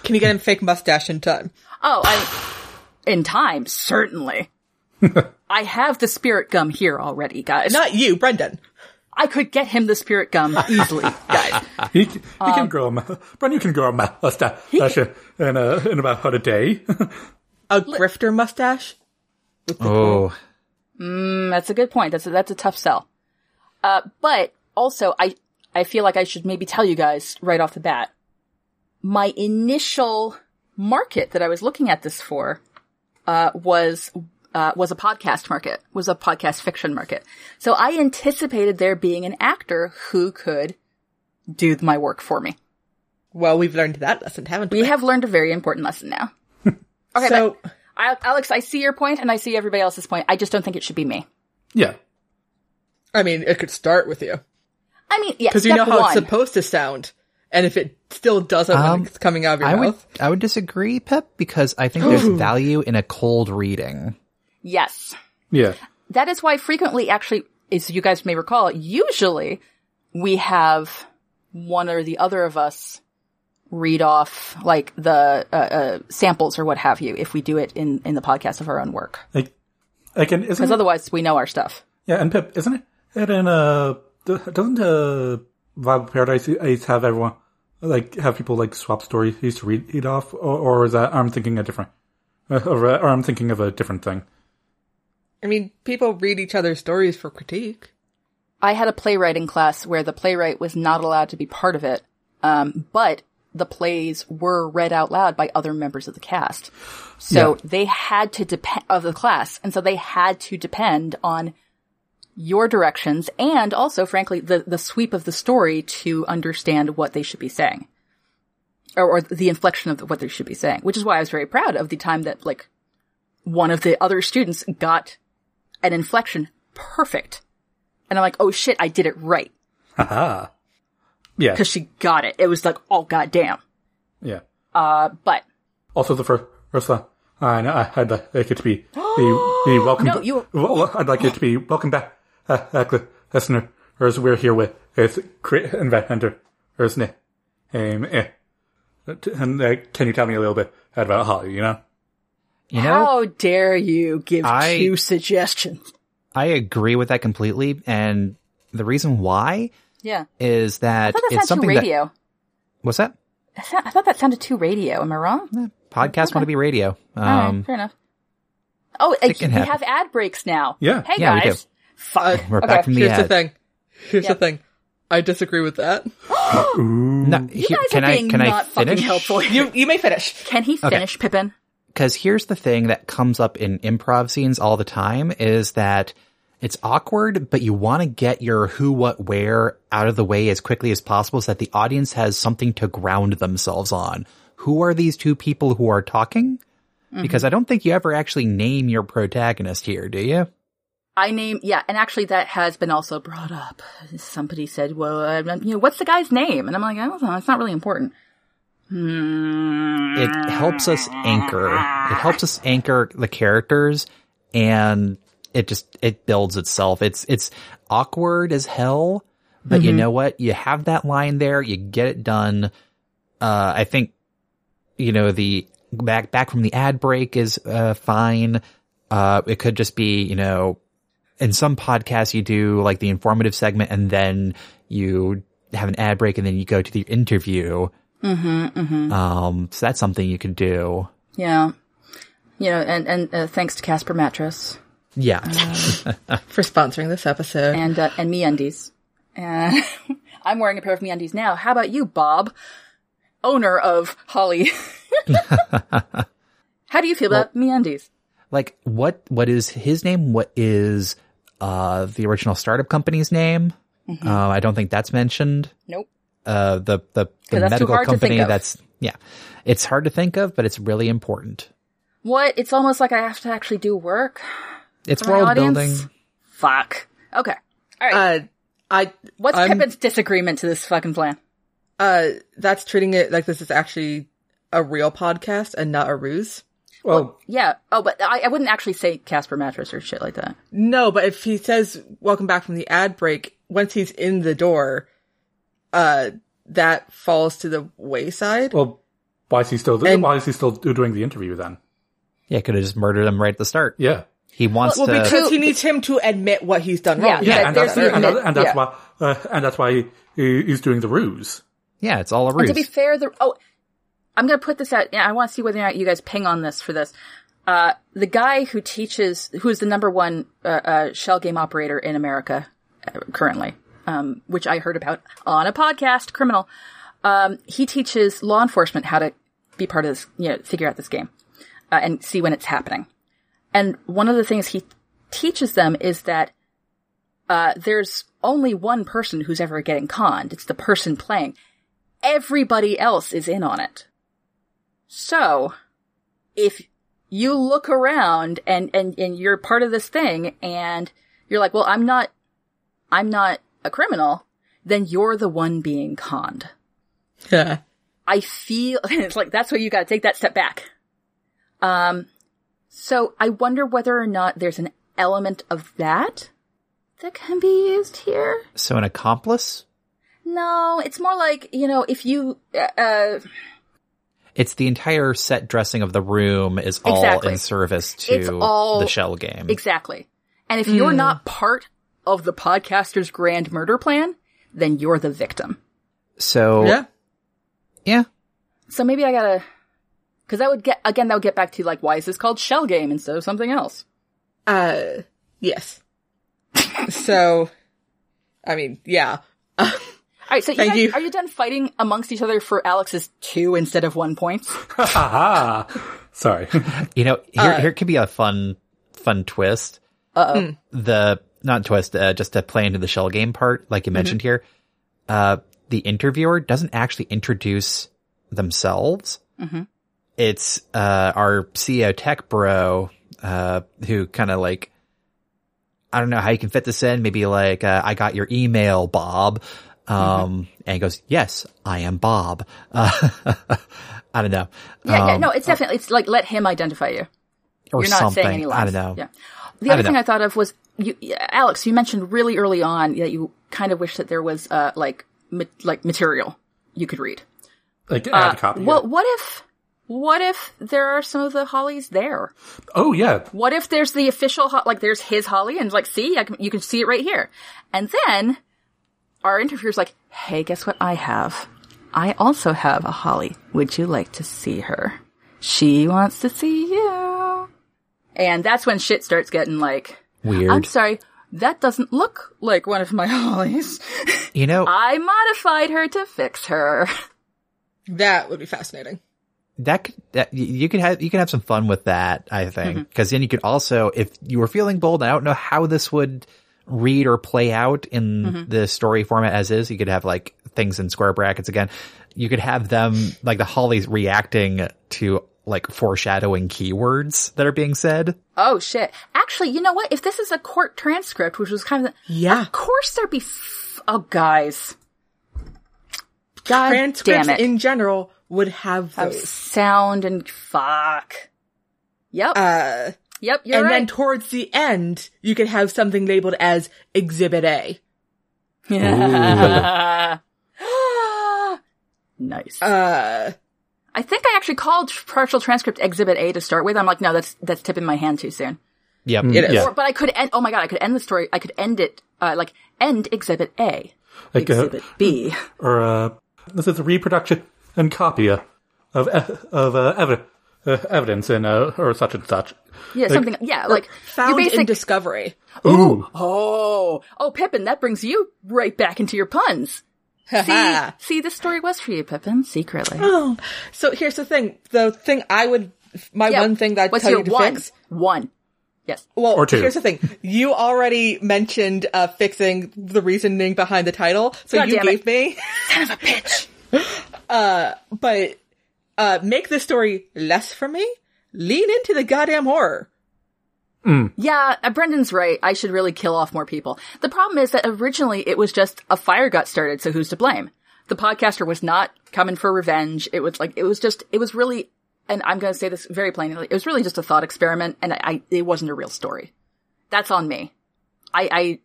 Can you get him fake mustache in time? Oh, I, in time, certainly. *laughs* I have the spirit gum here already, guys. Not you, Brendan. I could get him the spirit gum easily, *laughs* guys. He, he can grow a mu- Bren, you can grow a mustache in a, in about a day. *laughs* A grifter mustache? Oh, Mm, That's a good point. That's a, that's a tough sell. Uh, but also, I I feel like I should maybe tell you guys right off the bat. My initial market that I was looking at this for uh, was uh, was a podcast market, was a podcast fiction market. So I anticipated there being an actor who could do my work for me. Well, we've learned that lesson, haven't we? We have learned a very important lesson now. *laughs* Okay, so, but I, Alex, I see your point and I see everybody else's point. I just don't think it should be me. Yeah. I mean, it could start with you. I mean, yeah, Because you know how one. it's supposed to sound. And if it still doesn't when Um, it's coming out of your I would mouth. I would disagree, Pep, because I think there's *gasps* value in a cold reading. Yes. Yeah. That is why frequently, actually, as you guys may recall, usually we have one or the other of us read off like the uh, uh, samples or what have you if we do it in in the podcast of our own work Like, like, and isn't because otherwise we know our stuff. yeah, and Pip, isn't it? in uh, doesn't uh, Viable Paradise Ace have everyone like have people like swap stories to read it off, or, or is that I'm thinking a different, uh, or, or I'm thinking of a different thing? I mean, people read each other's stories for critique. I had a playwriting class where the playwright was not allowed to be part of it, um, but the plays were read out loud by other members of the cast. So Yeah. they had to depend of the class, and so they had to depend on your directions and also, frankly, the the sweep of the story to understand what they should be saying, or, or the inflection of what they should be saying. Which is why I was very proud of the time that like one of the other students got an inflection perfect. And I'm like, oh shit, I did it right. Haha. Yeah. Cause she got it. It was like, oh goddamn. Yeah. Uh, but Also, the first, first one. I know, I- I'd like it to be, *gasps* be, be welcome. No, you- Well, I'd like it to be welcome back, uh, back, listener. As we're here with is create inventor, isn't it? Um, eh. And uh, can you tell me a little bit about Holly? You know, You know, how dare you give I- two suggestions? I agree with that completely, and the reason why Yeah. is that I that it's sounded too something that radio. what's that I thought- that sounded too radio. Am I wrong? podcast want to be radio. Alright, Um, fair enough. Oh, uh, we happen. have ad breaks now. Yeah. Hey Yeah, we do. guys. We're Okay. back from the Here's the thing. Here's Yep. the thing. I disagree with that. No, *gasps* You here- guys can are I being can I not fucking helpful. You you may finish. Can he finish, Pippin? Because here's the thing that comes up in improv scenes all the time is that it's awkward, but you want to get your who, what, where out of the way as quickly as possible so that the audience has something to ground themselves on. Who are these two people who are talking? Mm-hmm. Because I don't think you ever actually name your protagonist here, do you? I name, yeah, and actually that has been also brought up. Somebody said, well, you know, what's the guy's name? And I'm like, I don't know, it's not really important. It helps us anchor. It helps us anchor the characters and it just, it builds itself. It's, it's awkward as hell, but you know what? You have that line there, you get it done. Uh, I think, you know, the back, back from the ad break is, uh, fine. Uh, it could just be, you know, in some podcasts you do like the informative segment and then you have an ad break and then you go to the interview. Um, so that's something you could do. Yeah. You know, and, and uh, thanks to Casper Mattress Yeah. *laughs* For sponsoring this episode. and, uh, and MeUndies. And *laughs* I'm wearing a pair of me MeUndies now. How about you, Bob? Owner of Holly. *laughs* How do you feel about me MeUndies? like what, what is his name? What is, uh, the original startup company's name? Uh, I don't think that's mentioned. Nope. Uh, the, the, the medical company that's, yeah, it's hard to think of, but it's really important. What? It's almost like I have to actually do work It's for world audience. building. Fuck. Okay. All right. Uh, I What's I'm- Pippin's disagreement to this fucking plan? uh that's treating it like this is actually a real podcast and not a ruse. well, Yeah. Oh, but I, I wouldn't actually say Casper mattress or shit like that. No, but if he says welcome back from the ad break, once he's in the door, uh that falls to the wayside. well, why is he still? And- why is he still doing the interview then? Yeah, could have just murdered him right at the start. Yeah. He wants well, to, because he needs him to admit what he's done Yeah, wrong. yeah. Yeah, and that's, and, admit- that- and that's yeah. why, uh, and that's why he, he's doing the ruse. yeah, it's all a And ruse. to be fair, the oh, I'm gonna put this out. Yeah, I want to see whether or not you guys ping on this for this. Uh, the guy who teaches, who is the number one uh, uh, shell game operator in America uh, currently, um, which I heard about on a podcast, Criminal. Um, he teaches law enforcement how to be part of this, you know, figure out this game uh, and see when it's happening. And one of the things he teaches them is that uh, there's only one person who's ever getting conned. It's the person playing. Everybody else is in on it. So, if you look around and, and, and you're part of this thing and you're like, well, I'm not, I'm not a criminal, then you're the one being conned. Yeah. I feel *laughs* it's like that's where you got to take that step back. Um, so I wonder whether or not there's an element of that that can be used here. So an accomplice? No, it's more like you know if you uh, uh It's the entire set dressing of the room is all Exactly. in service It's to all- the shell game. exactly, and if you're not part of the podcaster's grand murder plan, then you're the victim. so Yeah. yeah. So maybe I gotta, because that would get again that would get back to like why is this called shell game instead of something else? Uh, yes. *laughs* so, I mean, yeah. *laughs* All right, so you Thank guys, you. are you done fighting amongst each other for Alex's two instead of one points? *laughs* Ha ha ha Sorry. You know, here Uh, here could be a fun fun twist. Uh Hmm. oh. The not twist, uh, just to play into the shell game part, like you Mm-hmm. mentioned here. Uh, the interviewer doesn't actually introduce themselves. Mm-hmm. It's uh our CEO tech bro, uh, who kind of like. I don't know how you can fit this in. Maybe like, uh, I got your email, Bob. Um, Mm-hmm. and he goes, yes, I am Bob. Uh, *laughs* I don't know. Yeah, yeah, Um, no, it's definitely it's like let him identify you. or You're not something. saying any lies. I don't know. Yeah. The other don't thing know. I thought of was you, Alex. You mentioned really early on that you kind of wish that there was uh like ma- like material you could read. Like Uh, add a copy. well, what if what if there are some of the hollies there? Oh yeah. What if there's the official ho- like there's his holly and like see I can, you can see it right here, and then our interviewer's like, hey, guess what I have? I also have a holly. Would you like to see her? She wants to see you. And that's when shit starts getting like, Weird. I'm sorry, that doesn't look like one of my *laughs* hollies. You know, I modified her to fix her. That would be fascinating. that could, that you could have you can have some fun with that. I think Mm-hmm. because then you could also, if you were feeling bold, I don't know how this would read or play out in Mm-hmm. the story format as is. You could have like things in square brackets again. You could have them like the Hollies reacting to like foreshadowing keywords that are being said. Oh shit. Actually, you know what? If this is a court transcript, which was kind of, Yeah. of course there'd be, f- oh guys. God Transcripts damn it. in general would have Of those. sound and fuck. Yep. Uh, yep, you're and then towards the end, you could have something labeled as Exhibit A. *laughs* *gasps* nice. Uh, I think I actually called partial transcript exhibit A to start with. I'm like, no, that's, that's tipping my hand too soon. Yep. It is. Yeah. Or, but I could end, oh my god, I could end the story, I could end it, uh, like, end exhibit A. Like uh, Exhibit B. *laughs* or uh, this is a reproduction and copy uh, of e- of uh, evi- uh, evidence in uh, or such and such. Yeah, something, yeah, like, found your basic, in Discovery. Ooh, oh, oh, Pippin, that brings you right back into your puns. See, *laughs* see, this story was for you, Pippin, secretly. Oh, so here's the thing. The thing I would, my Yeah, one thing that I'd tell your you to one? fix. One. Yes. Well, Or two. here's the thing. You already mentioned uh, fixing the reasoning behind the title, so God you damn it. gave me. *laughs* Son of a bitch. *laughs* but uh, make this story less for me. Lean into the goddamn horror. Yeah, uh, Brendan's right. I should really kill off more people. The problem is that originally it was just a fire got started, so who's to blame? The podcaster was not coming for revenge. It was like, it was just, it was really, and I'm gonna say this very plainly, it was really just a thought experiment, and I, I it wasn't a real story. That's on me. I, I,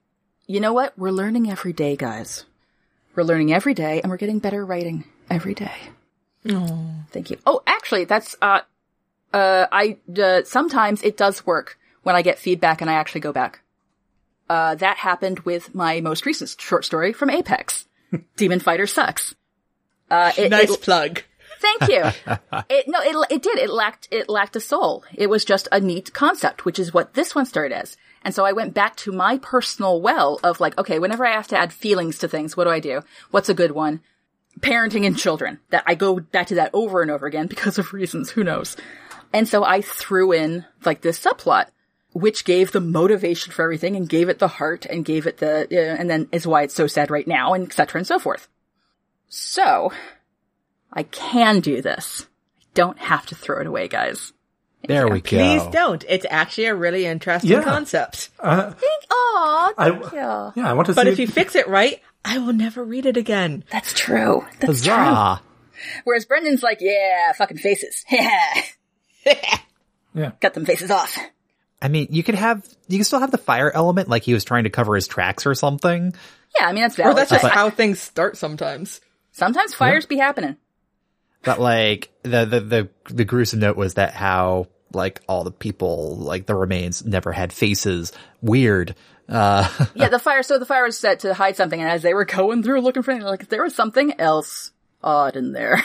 you know what? We're learning every day, guys. We're learning every day, and we're getting better writing every day. Thank you. Oh, actually, that's, uh, uh, I, uh, sometimes it does work when I get feedback and I actually go back. Uh, that happened with my most recent short story from Apex. *laughs* Demon Fighter sucks. Uh, it, nice it- plug. thank you. *laughs* it, no, it, it did. It lacked, it lacked a soul. It was just a neat concept, which is what this one started as. And so I went back to my personal well of like, okay, whenever I have to add feelings to things, what do I do? What's a good one? Parenting and children. That I go back to that over and over again because of reasons, who knows. And so I threw in like this subplot which gave the motivation for everything and gave it the heart and gave it the, uh, and then is why it's so sad right now and etc. and so forth. So, I can do this. I don't have to throw it away, guys. There we go. Please don't. It's actually a really interesting Yeah. concept. Uh, Aw, I, thank you. yeah, I want to But see. if you fix it right, I will never read it again. That's true. That's true. Huzzah! Whereas Brendan's like, yeah, fucking faces. Yeah. *laughs* yeah. Cut them faces off. I mean, you could have, you can still have the fire element, like he was trying to cover his tracks or something. Yeah, I mean, that's Or that's just but how things start sometimes. sometimes fires be happening. But like the, the the the gruesome note was that how like all the people like the remains never had faces. Weird. Uh, *laughs* Yeah, the fire, so the fire was set to hide something, and as they were going through looking for it, like, there was something else odd in there.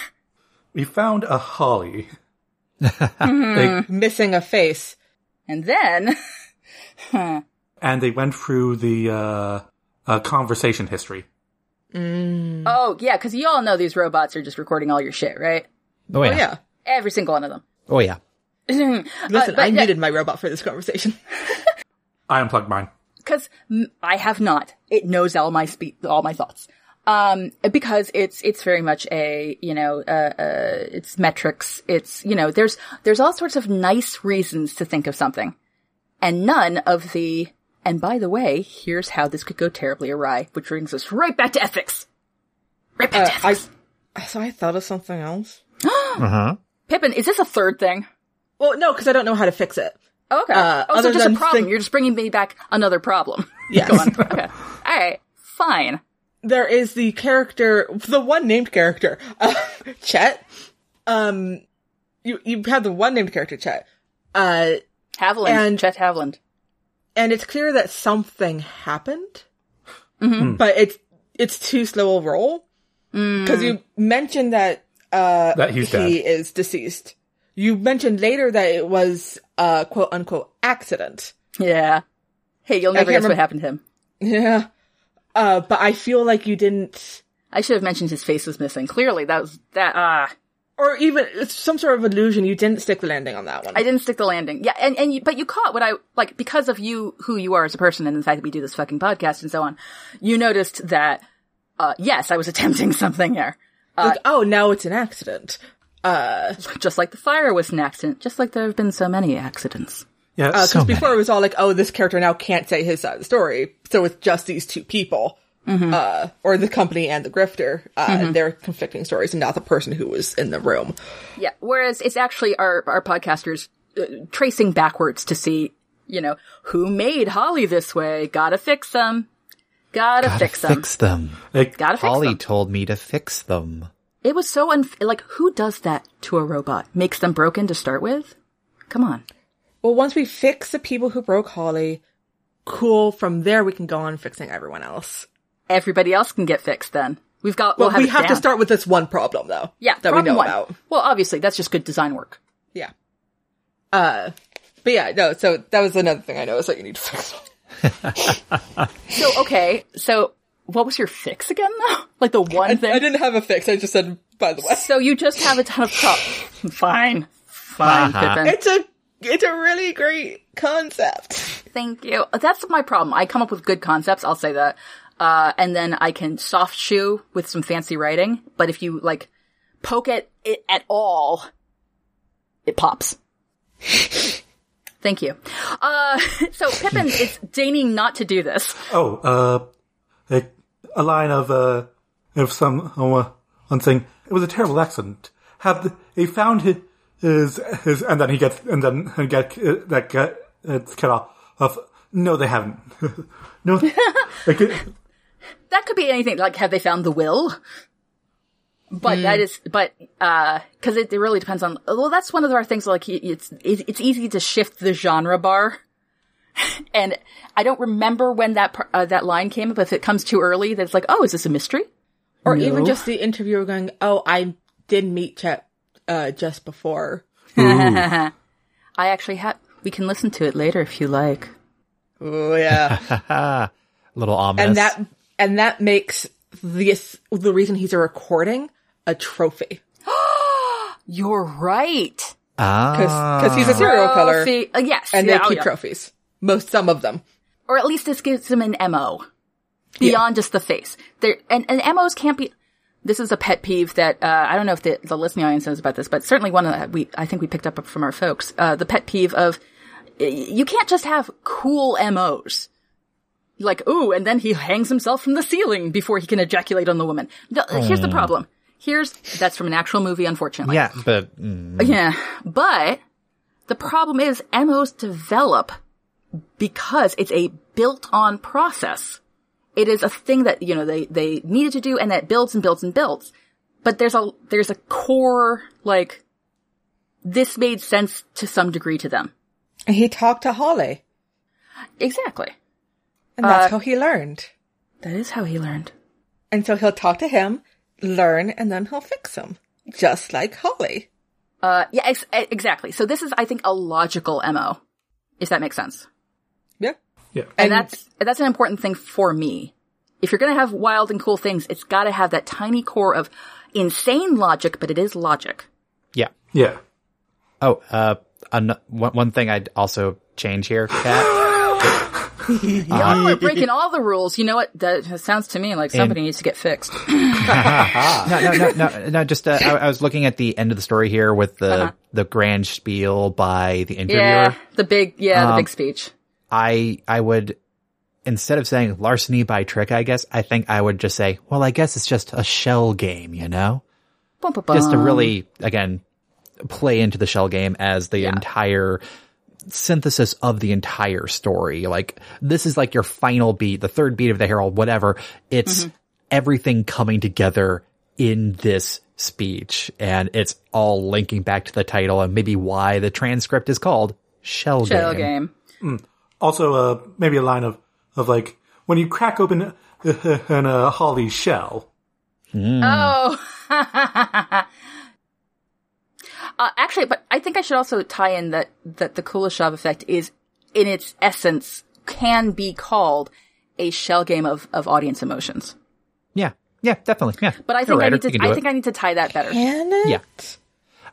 we found a holly. *laughs* They- Missing a face. And then, *laughs* and they went through the uh, uh, conversation history. oh, yeah, cause you all know these robots are just recording all your shit, right? oh yeah. Oh yeah. Every single one of them. Oh yeah. *laughs* Listen, but I yeah. needed my robot for this conversation. *laughs* I unplugged mine. because I have not. It knows all my spe- all my thoughts. Um, because it's it's very much a you know uh, uh it's metrics. It's you know there's there's all sorts of nice reasons to think of something, and none of the. And by the way, here's how this could go terribly awry, which brings us right back to ethics. Right back Uh, to ethics. I so I thought of something else. *gasps* Uh huh. Pippin, is this a third thing? Well, no, because I don't know how to fix it. Oh, okay. Uh, oh, so other just a problem. think- You're just bringing me back another problem. *laughs* Yes. Go on. Okay. All right. Fine. There is the character, the one named character, uh, *laughs* Chet. Um, you you have the one named character, Chet. Uh, Haviland. And- Chet Haviland. and it's clear that something happened, Mm-hmm. but it's it's too slow a roll Mm. because you mentioned that uh That he's he dead. is deceased. You mentioned later that it was a quote unquote accident. Yeah. Hey, you'll never can't guess what happened to him. *laughs* Yeah. Uh, but I feel like you didn't, I should have mentioned his face was missing. Clearly, that was that. Ah, or even it's some sort of illusion. You didn't stick the landing on that one. I didn't stick the landing. Yeah, and and you, but you caught what I like because of you, who you are as a person, and the fact that we do this fucking podcast and so on. You noticed that. Uh, yes, I was attempting *laughs* something there. like, oh, now it's an accident. Uh, Just like the fire was an accident. Just like there have been so many accidents. Yeah, because So before it was all like, oh, this character now can't say his side of the story, so it's just these two people, uh, or the company and the grifter, uh, and their conflicting stories, and not the person who was in the room. Yeah. Whereas it's actually our our podcasters uh, tracing backwards to see, you know, who made Holly this way. Gotta fix them. Gotta, Gotta fix them. fix them. like, Gotta fix them. Holly them. told me to fix them. It was so unf- like who does that to a robot? Makes them broken to start with? Come on. Well, once we fix the people who broke Holly, cool. From there, we can go on fixing everyone else. Everybody else can get fixed then. We've got Well, we'll have we it have to start with this one problem, though. yeah, that we know one. about. Well, obviously that's just good design work. Yeah. Uh, but yeah, no. So that was another thing I noticed that you need to fix. *laughs* So okay, so what was your fix again though? *laughs* Like the one thing? I didn't have a fix. I just said, by the way, So you just have a ton of problems. *laughs* Fine. Fine, Uh-huh. Pippin. it's a it's a really great concept. Thank you. That's my problem. I come up with good concepts, I'll say that. Uh, and then I can soft shoe with some fancy writing, but if you like poke at it at all, it pops. Thank you. Uh, *laughs* so Pippin *laughs* is deigning not to do this. oh, uh, like a line of uh, of some uh, one thing. It was a terrible accident. Have the, they found his, his his and then he gets and then he get uh, that get it's cut off. Of no, they haven't. *laughs* no, *laughs* like it, That could be anything. Like, have they found the will? But that is, but, uh, cause it, it really depends on, well, that's one of our things, like, it's, it's easy to shift the genre bar. *laughs* and I don't remember when that, uh, that line came up. If it comes too early, that's like, oh, is this a mystery? Or even just the interviewer going, "Oh, I did meet Chet uh, just before." *laughs* I actually have, we can listen to it later if you like. Oh yeah, A *laughs* little ominous. and that and that makes this the reason he's a recording a trophy *gasps* You're right. ah, because he's a serial killer, uh, yes. and yeah, they oh, keep yeah. trophies. most some of them. or at least this gives him an MO beyond just the face. There and, and MOs can't be. This is a pet peeve that uh, I don't know if the, the listening audience knows about this, but certainly one that we I think we picked up from our folks. Uh, the pet peeve of you can't just have cool MOs. Like, ooh, and then he hangs himself from the ceiling before he can ejaculate on the woman. No, Here's the problem. Here's, that's from an actual movie, unfortunately. Yeah, but mm, Yeah. But the problem is MOs develop because it's a built on process. It is a thing that, you know, they, they needed to do and that builds and builds and builds. But there's a, there's a core, like, this made sense to some degree to them. And he talked to Holly. Exactly. And that's Uh, how he learned. That is how he learned. And so he'll talk to him, learn, and then he'll fix him. Just like Holly. Uh, yeah, ex- exactly. So this is, I think, a logical MO. If that makes sense. Yeah. Yeah. And, that's that's an important thing for me. If you're gonna have wild and cool things, it's gotta have that tiny core of insane logic, but it is logic. yeah. Yeah. Oh, uh, an- one, one thing I'd also change here, Kat. *laughs* Y'all are breaking all the rules. You know what? That sounds to me like somebody needs to get fixed. *laughs* no, no, no, no, no. Just uh, I, I was looking at the end of the story here with the Uh-huh. the grand spiel by the interviewer. yeah, the big, yeah, the Um, big speech. I I would instead of saying larceny by trick, I guess I think I would just say, well, I guess it's just a shell game, you know, Bum, bum, bum. just to really again play into the shell game as the Yeah. entire synthesis of the entire story. Like this is like your final beat, the third beat of the herald, whatever. It's mm-hmm. everything coming together in this speech and it's all linking back to the title and maybe why the transcript is called shell, shell game. game. Hmm. Also, uh, maybe a line of, of like, when you crack open uh, *laughs* an uh, holly shell. Oh. *laughs* uh, actually, but I think I should also tie in that, that the Kuleshov effect is, in its essence, can be called a shell game of, of audience emotions. Yeah. Yeah, definitely. Yeah. But I think I need to, can do I it. think I need to tie that better. Can it? Yeah.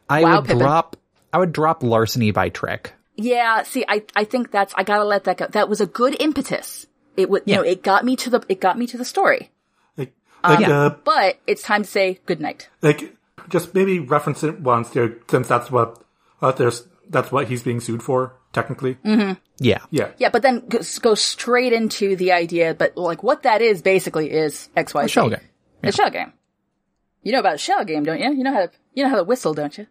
I Wow, would Pippin. drop I would drop larceny by trick. Yeah, see, I, I think that's, I gotta let that go. That was a good impetus. It would, you know, it got me to the, it got me to the story. Like, like, yeah. uh, But it's time to say goodnight. like, just maybe reference it once there, since that's what, uh, there's, that's what he's being sued for, technically. Mm-hmm. Yeah. Yeah. Yeah, but then go, go straight into the idea, but like what that is basically is XYZ. shell game. The shell game. You know about a shell game, don't you? You know how to, you know how to whistle, don't you?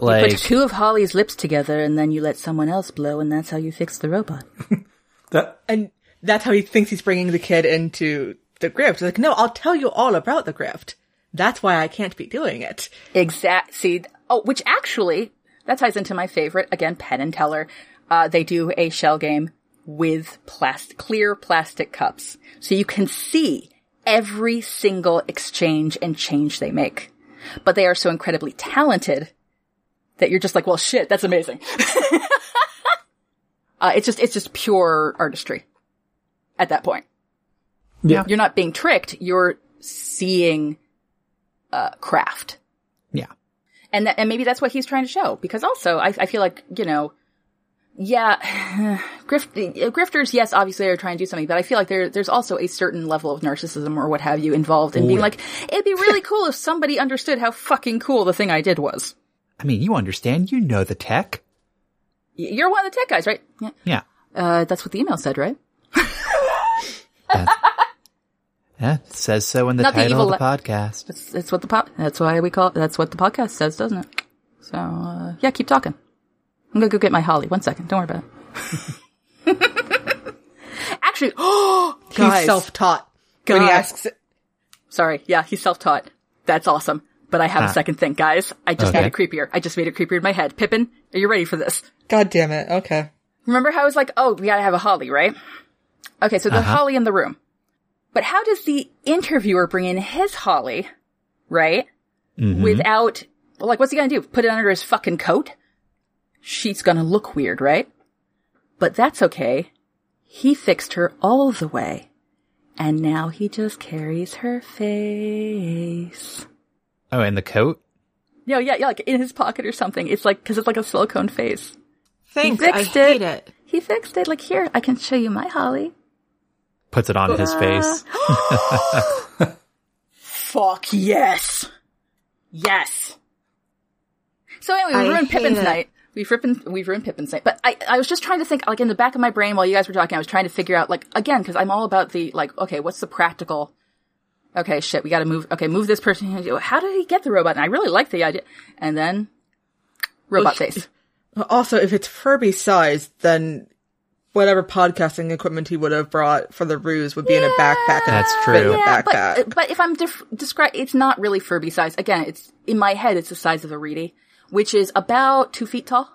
But Put two of Holly's lips together and then you let someone else blow and that's how you fix the robot. *laughs* That, And that's how he thinks he's bringing the kid into the grift. He's like, no, I'll tell you all about the grift. That's why I can't be doing it. Exact. See, oh, which actually that ties into my favorite again, Penn and Teller. Uh, they do a shell game with plastic, clear plastic cups, so you can see every single exchange and change they make. But they are so incredibly talented that you're just like, well, shit, that's amazing. *laughs* uh, it's just, it's just pure artistry at that point. yeah. You're not being tricked. You're seeing, uh, craft yeah. and that, and maybe that's what he's trying to show. Because also, I, I feel like you know, yeah, *sighs* grift, uh, grifters, yes, obviously are trying to do something, but I feel like there there's also a certain level of narcissism or what have you involved in being like, it'd be really *laughs* cool if somebody understood how fucking cool the thing I did was. I mean, you understand, you know the tech. You're one of the tech guys, right? Yeah. Yeah. Uh, that's what the email said, right? *laughs* Yeah, it says so in the Not title evil of the le- podcast. That's, that's what the po- that's why we call it, that's what the podcast says, doesn't it? So, uh, yeah, keep talking. I'm gonna go get my holly. One second. Don't worry about it. *laughs* Actually, *gasps* oh, guys. He's self-taught. When he God. asks, Sorry. Yeah, he's self-taught. That's awesome. But I have a Ah. second thing, guys. I just made it creepier. I just made it creepier in my head. Pippin, are you ready for this? God damn it. Okay. Remember how I was like, oh, we gotta have a holly, right? Okay, so the Uh-huh. holly in the room. But how does the interviewer bring in his holly, right? Mm-hmm. Without, well, like, what's he gonna do? Put it under his fucking coat? She's gonna look weird, right? But that's okay. He fixed her all the way. And now he just carries her face. Oh, and the coat? No, yeah, yeah, like in his pocket or something. It's like, cause it's like a silicone face. Thanks. He I fixed hate it. it. he fixed it. Like here, I can show you my Holly. Puts it on his face. *gasps* Fuck yes. Yes. So anyway, we I ruined hate Pippin's it. night. We've ripped, we've ruined Pippin's night. But I, I was just trying to think, like in the back of my brain while you guys were talking, I was trying to figure out, like, again, because I'm all about the, like, okay, what's the practical? Okay, shit, we gotta move, okay, move this person. How did he get the robot? And I really like the idea. And then, robot Well, face. Also, if it's Furby sized, then whatever podcasting equipment he would have brought for the ruse would be in a backpack. That's fit in true. a Yeah, backpack. but, but if I'm def- describe, it's not really Furby size. Again, it's, in my head, it's the size of a Reeti, which is about two feet tall.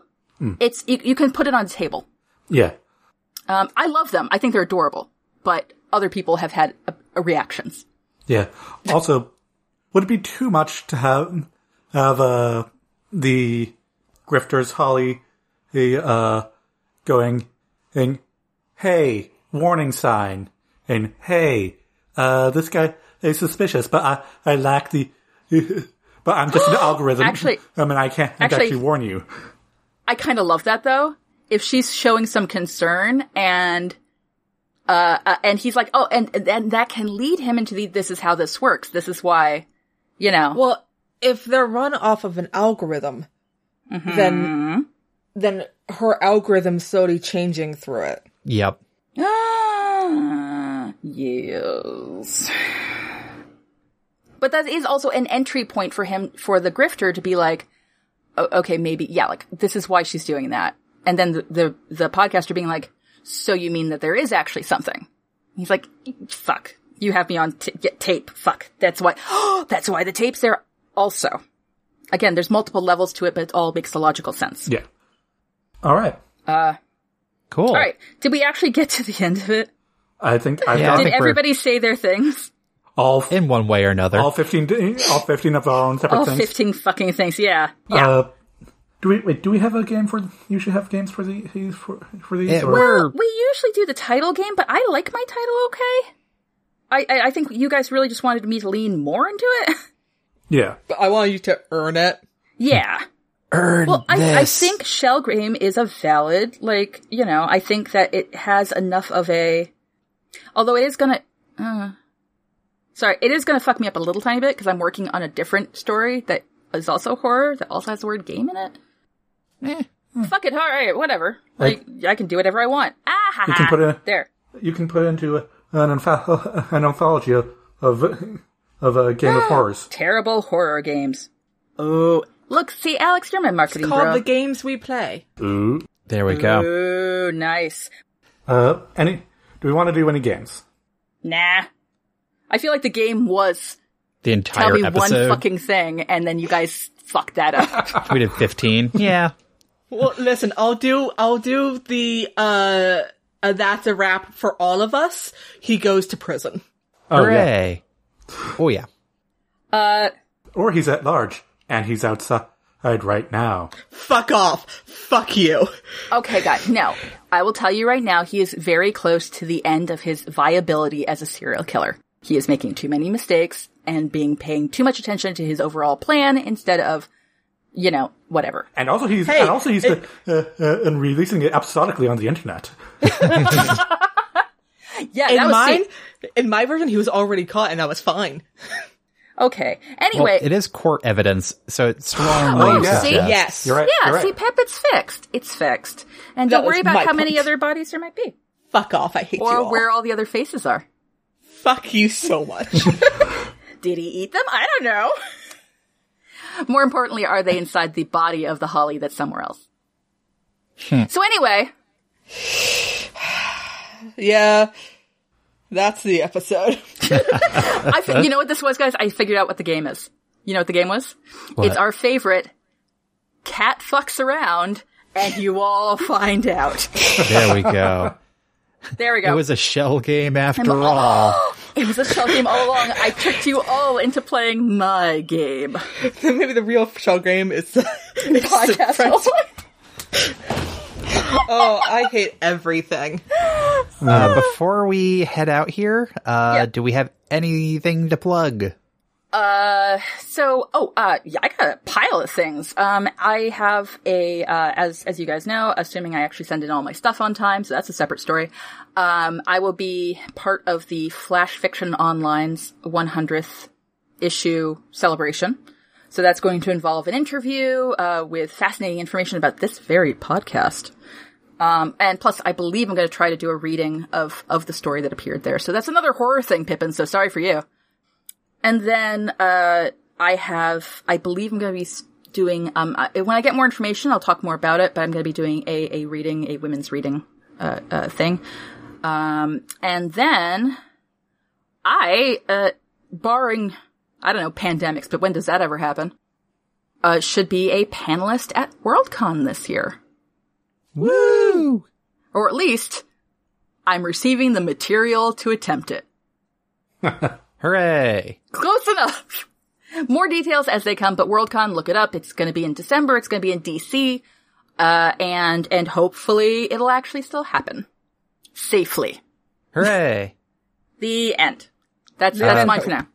It's, you, you can put it on a table. Yeah. Um, I love them. I think they're adorable, but other people have had uh, uh, reactions. Yeah. Also, would it be too much to have have uh, the grifters Holly uh, going and hey, warning sign, and hey, uh, this guy is suspicious, but I I lack the. *laughs* But I'm just an *gasps* algorithm. Actually- I mean, I can't actually- actually warn you. I kind of love that though. If she's showing some concern and, uh, uh, and he's like, oh, and then that can lead him into the, this is how this works. This is why, you know. Well, if they're run off of an algorithm, then then her algorithm's slowly changing through it. Yep. Ah, yes. But that is also an entry point for him, for the grifter to be like, "O- okay, maybe, yeah, like, this is why she's doing that. And then the, the, the podcaster being like, so you mean that there is actually something? He's like, fuck, you have me on t- tape, fuck. That's why, *gasps* that's why the tape's there also. Again, there's multiple levels to it, but it all makes the logical sense. Yeah. All right. Uh, cool. All right. Did we actually get to the end of it? I think I've Yeah, I got Did think we're- everybody say their things? all In one way or another. all fifteen all fifteen of our own separate All things. 15 fucking things. Yeah. Yeah. Uh, do we wait? Do we have a game for? You should have games for the these for for these. Yeah, or- we're usually do the title game, but I like my title okay. I, I, I think you guys really just wanted me to lean more into it. *laughs* yeah. But I want you to earn it. yeah. earn Well, I, I think Shell Game is a valid, like, you know, I think that it has enough of a, although it is gonna, uh, sorry, it is gonna fuck me up a little tiny bit because I'm working on a different story that is also horror that also has the word game in it. Eh. Fuck it, alright, whatever. Like, I can do whatever I want. Ah, ha, You can ha. put a- there. You can put into a, an anth- *laughs* an anthology of of, of a game of horrors. Terrible horror games. Oh, look, see, Alex, you're my marketing Called bro. the games we play. Ooh. There we go. Ooh, nice. Uh, any? Do we want to do any games? Nah. I feel like the game was The entire tell entire me episode. one fucking thing, and then you guys fucked that up. *laughs* We did 15. yeah. Well, listen, I'll do, I'll do the, uh, uh, that's a wrap for all of us. He goes to prison. Oh yeah. Oh, yeah. uh, Or he's at large and he's outside right now. Fuck off. Fuck you. okay, guys, no. I will tell you right now, he is very close to the end of his viability as a serial killer. He is making too many mistakes and being paying too much attention to his overall plan instead of, you know, whatever. And also he's Hey, and also he's it- uh, uh, and releasing it episodically on the internet. *laughs* Yeah, In that was mine, see- in my version, he was already caught and that was fine. *laughs* Okay. Well, Anyway, it is court evidence, so it's strongly Oh, yeah. see? Yes. You're right. yeah, you're see. Pep, it's fixed. It's fixed. And That don't worry about my how many other bodies there might be. Fuck off. I hate you Or where all the other faces are. Fuck you so much. *laughs* Did he eat them? I don't know. More importantly, are they inside the body of the holly that's somewhere else? Hmm. So anyway, *sighs* yeah. That's the episode. *laughs* I fi- you know what this was, guys? I figured out what the game is. You know what the game was? It's our favorite cat fucks around and you all find out. There we go. There we go. It was a shell game after all. *gasps* It was a shell game all along. I tricked you all into playing my game. Maybe the real shell game is *laughs* the it's Podcast. Friends- *laughs* *laughs* Oh, I hate everything. Uh, before we head out here, uh, Yeah. do we have anything to plug? Uh, so, oh, uh, yeah, I got a pile of things. Um, I have a, uh, as, as you guys know, assuming I actually send in all my stuff on time, so that's a separate story. Um, I will be part of the Flash Fiction Online's 100th issue celebration. So that's going to involve an interview, uh, with fascinating information about this very podcast. Um, and plus, I believe I'm going to try to do a reading of, of the story that appeared there. So that's another horror thing, Pippin, so sorry for you. And then, uh, I have, I believe I'm going to be doing, um, I, when I get more information, I'll talk more about it, but I'm going to be doing a, a reading, a women's reading, uh, uh, thing. Um, and then I, uh, barring, I don't know, pandemics, but when does that ever happen? Uh, should be a panelist at Worldcon this year. Woo! Or at least, I'm receiving the material to attempt it. *laughs* Hooray! Close enough! More details as they come, but Worldcon, look it up. It's gonna be in December, it's gonna be in DC, uh, and, and hopefully it'll actually still happen. Safely. Hooray! *laughs* The end. That's, that's mine for now.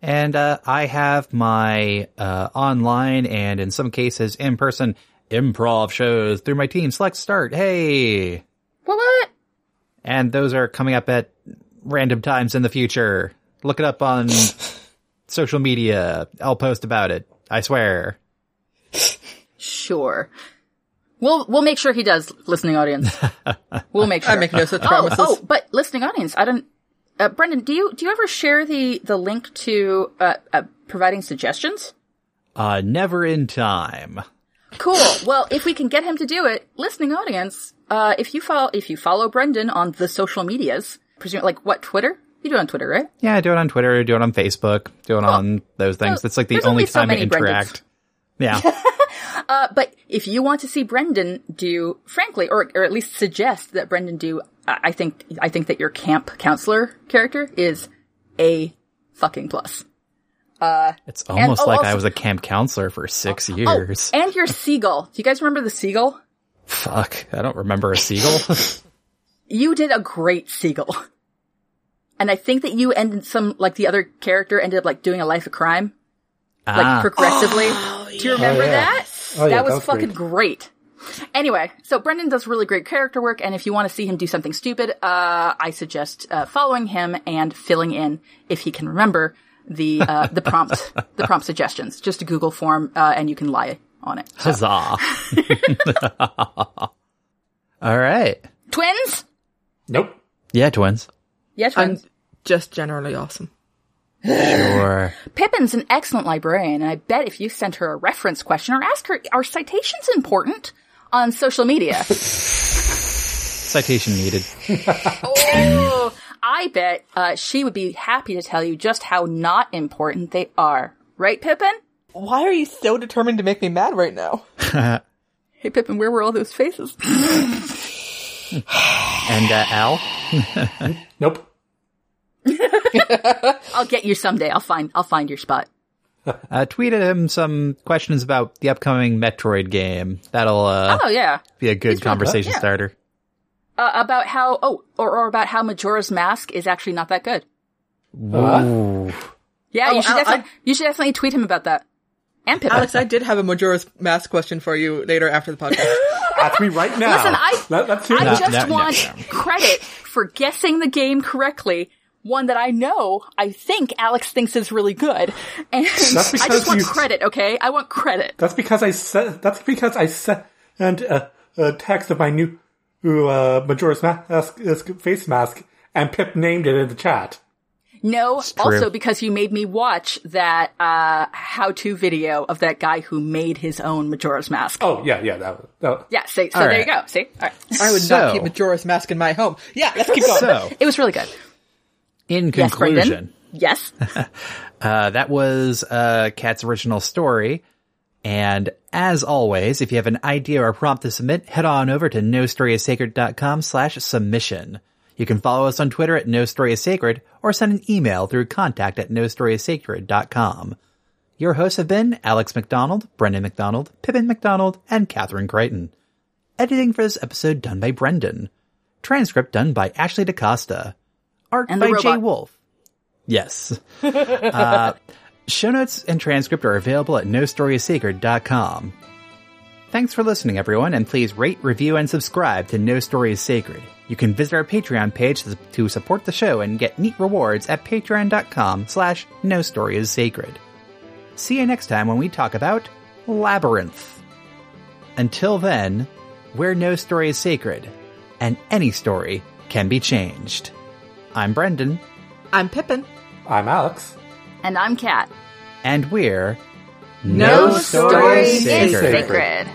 And uh, I have my uh, online and in some cases in person improv shows through my team. Select Start. Hey! What? And those are coming up at random times in the future. Look it up on social media. I'll post about it. I swear. Sure. We'll, we'll make sure he does, listening audience. *laughs* We'll make sure. I make no such Oh, promises. oh, but listening audience, I don't. Uh, Brendan, do you do you ever share the the link to uh, uh, providing suggestions? Uh, never in time. Cool. Well, if we can get him to do it, listening audience, uh, if you follow if you follow Brendan on the social medias, presume like what Twitter? You do it on Twitter, right? Yeah, I do it on Twitter, do it on Facebook, do it on those things. That's like the only only so time I interact. *laughs* Yeah. Uh, but if you want to see Brendan do, frankly, or or at least suggest that Brendan do, I think I think that your camp counselor character is a fucking plus. It's almost oh, like I was a camp counselor for six Oh, years. and your seagull. Do you guys remember the seagull? Fuck. I don't remember a seagull. *laughs* You did a great seagull. And I think that you and some, like the other character ended up like doing a life of crime, like ah, progressively. Do you remember Oh, yeah. that? Oh, yeah, that was that was fucking great. Anyway, so Brendan does really great character work, and if you want to see him do something stupid, uh, I suggest uh, following him and filling in if he can remember the uh, the prompt *laughs* the prompt suggestions. Just a Google form, uh, and you can lie on it. huzzah. *laughs* *laughs* All right. Twins? Nope. Yeah, twins. Yeah, I'm just generally awesome. Sure. *gasps* Pippin's an excellent librarian, and I bet if you sent her a reference question or ask her, are citations important on social media? *laughs* Citation needed. oh, I bet uh, she would be happy to tell you just how not important they are. Right, Pippin? Why are you so determined to make me mad right now? *laughs* Hey, Pippin, where were all those faces? And uh, Al? Nope. *laughs* I'll get you someday. I'll find. I'll find your spot. *laughs* Uh, tweeted him some questions about the upcoming Metroid game. That'll uh, Oh yeah, be a good really conversation good. Yeah. starter. uh, about how. Oh, or, or about how Majora's Mask is actually not that good. Ooh. Yeah, Oh, you should Al- definitely. you should definitely tweet him about that. And Pippin. Alex, I did have a Majora's Mask question for you later after the podcast. *laughs* Ask me right now. Listen, I- Let, I that. just no, no, want no. credit for guessing the game correctly. One that I know, I think Alex thinks is really good, and That's because I just want you- credit. Okay, I want credit. That's because I said. That's because I sent a, a text of my new uh, Majora's Mask face mask, and Pip named it in the chat. No, also because you made me watch that uh, how-to video of that guy who made his own Majora's Mask. Oh yeah, yeah. That, that, Yeah, see, so All there right. you go. See, all right. I would So- not keep Majora's Mask in my home. Yeah, let's keep going. So, It was really good. In Yes, conclusion, Brendan. Yes. *laughs* Uh, that was uh, Kat's original story. And as always, if you have an idea or prompt to submit, head on over to nostorysacred.com slash submission. You can follow us on Twitter at nostorysacred or send an email through contact at nostorysacred.com. Your hosts have been Alex McDonald, Brendan McDonald, Pippin McDonald, and Catherine Crichton. Editing for this episode done by Brendan. Transcript done by Ashley DaCosta. Art And by Jay robot. Wolf. Yes. *laughs* uh, Show notes and transcript are available at nostorysacred.com. Thanks for listening, everyone, and please rate, review, and subscribe to No Story is Sacred. You can visit our Patreon page to support the show and get neat rewards at patreon.com slash no story is sacred. See you next time when we talk about Labyrinth. Until then, where no story is sacred, and any story can be changed. I'm Brendan, I'm Pippin. I'm Alex. And I'm Kat. and we're No Story is is sacred. sacred.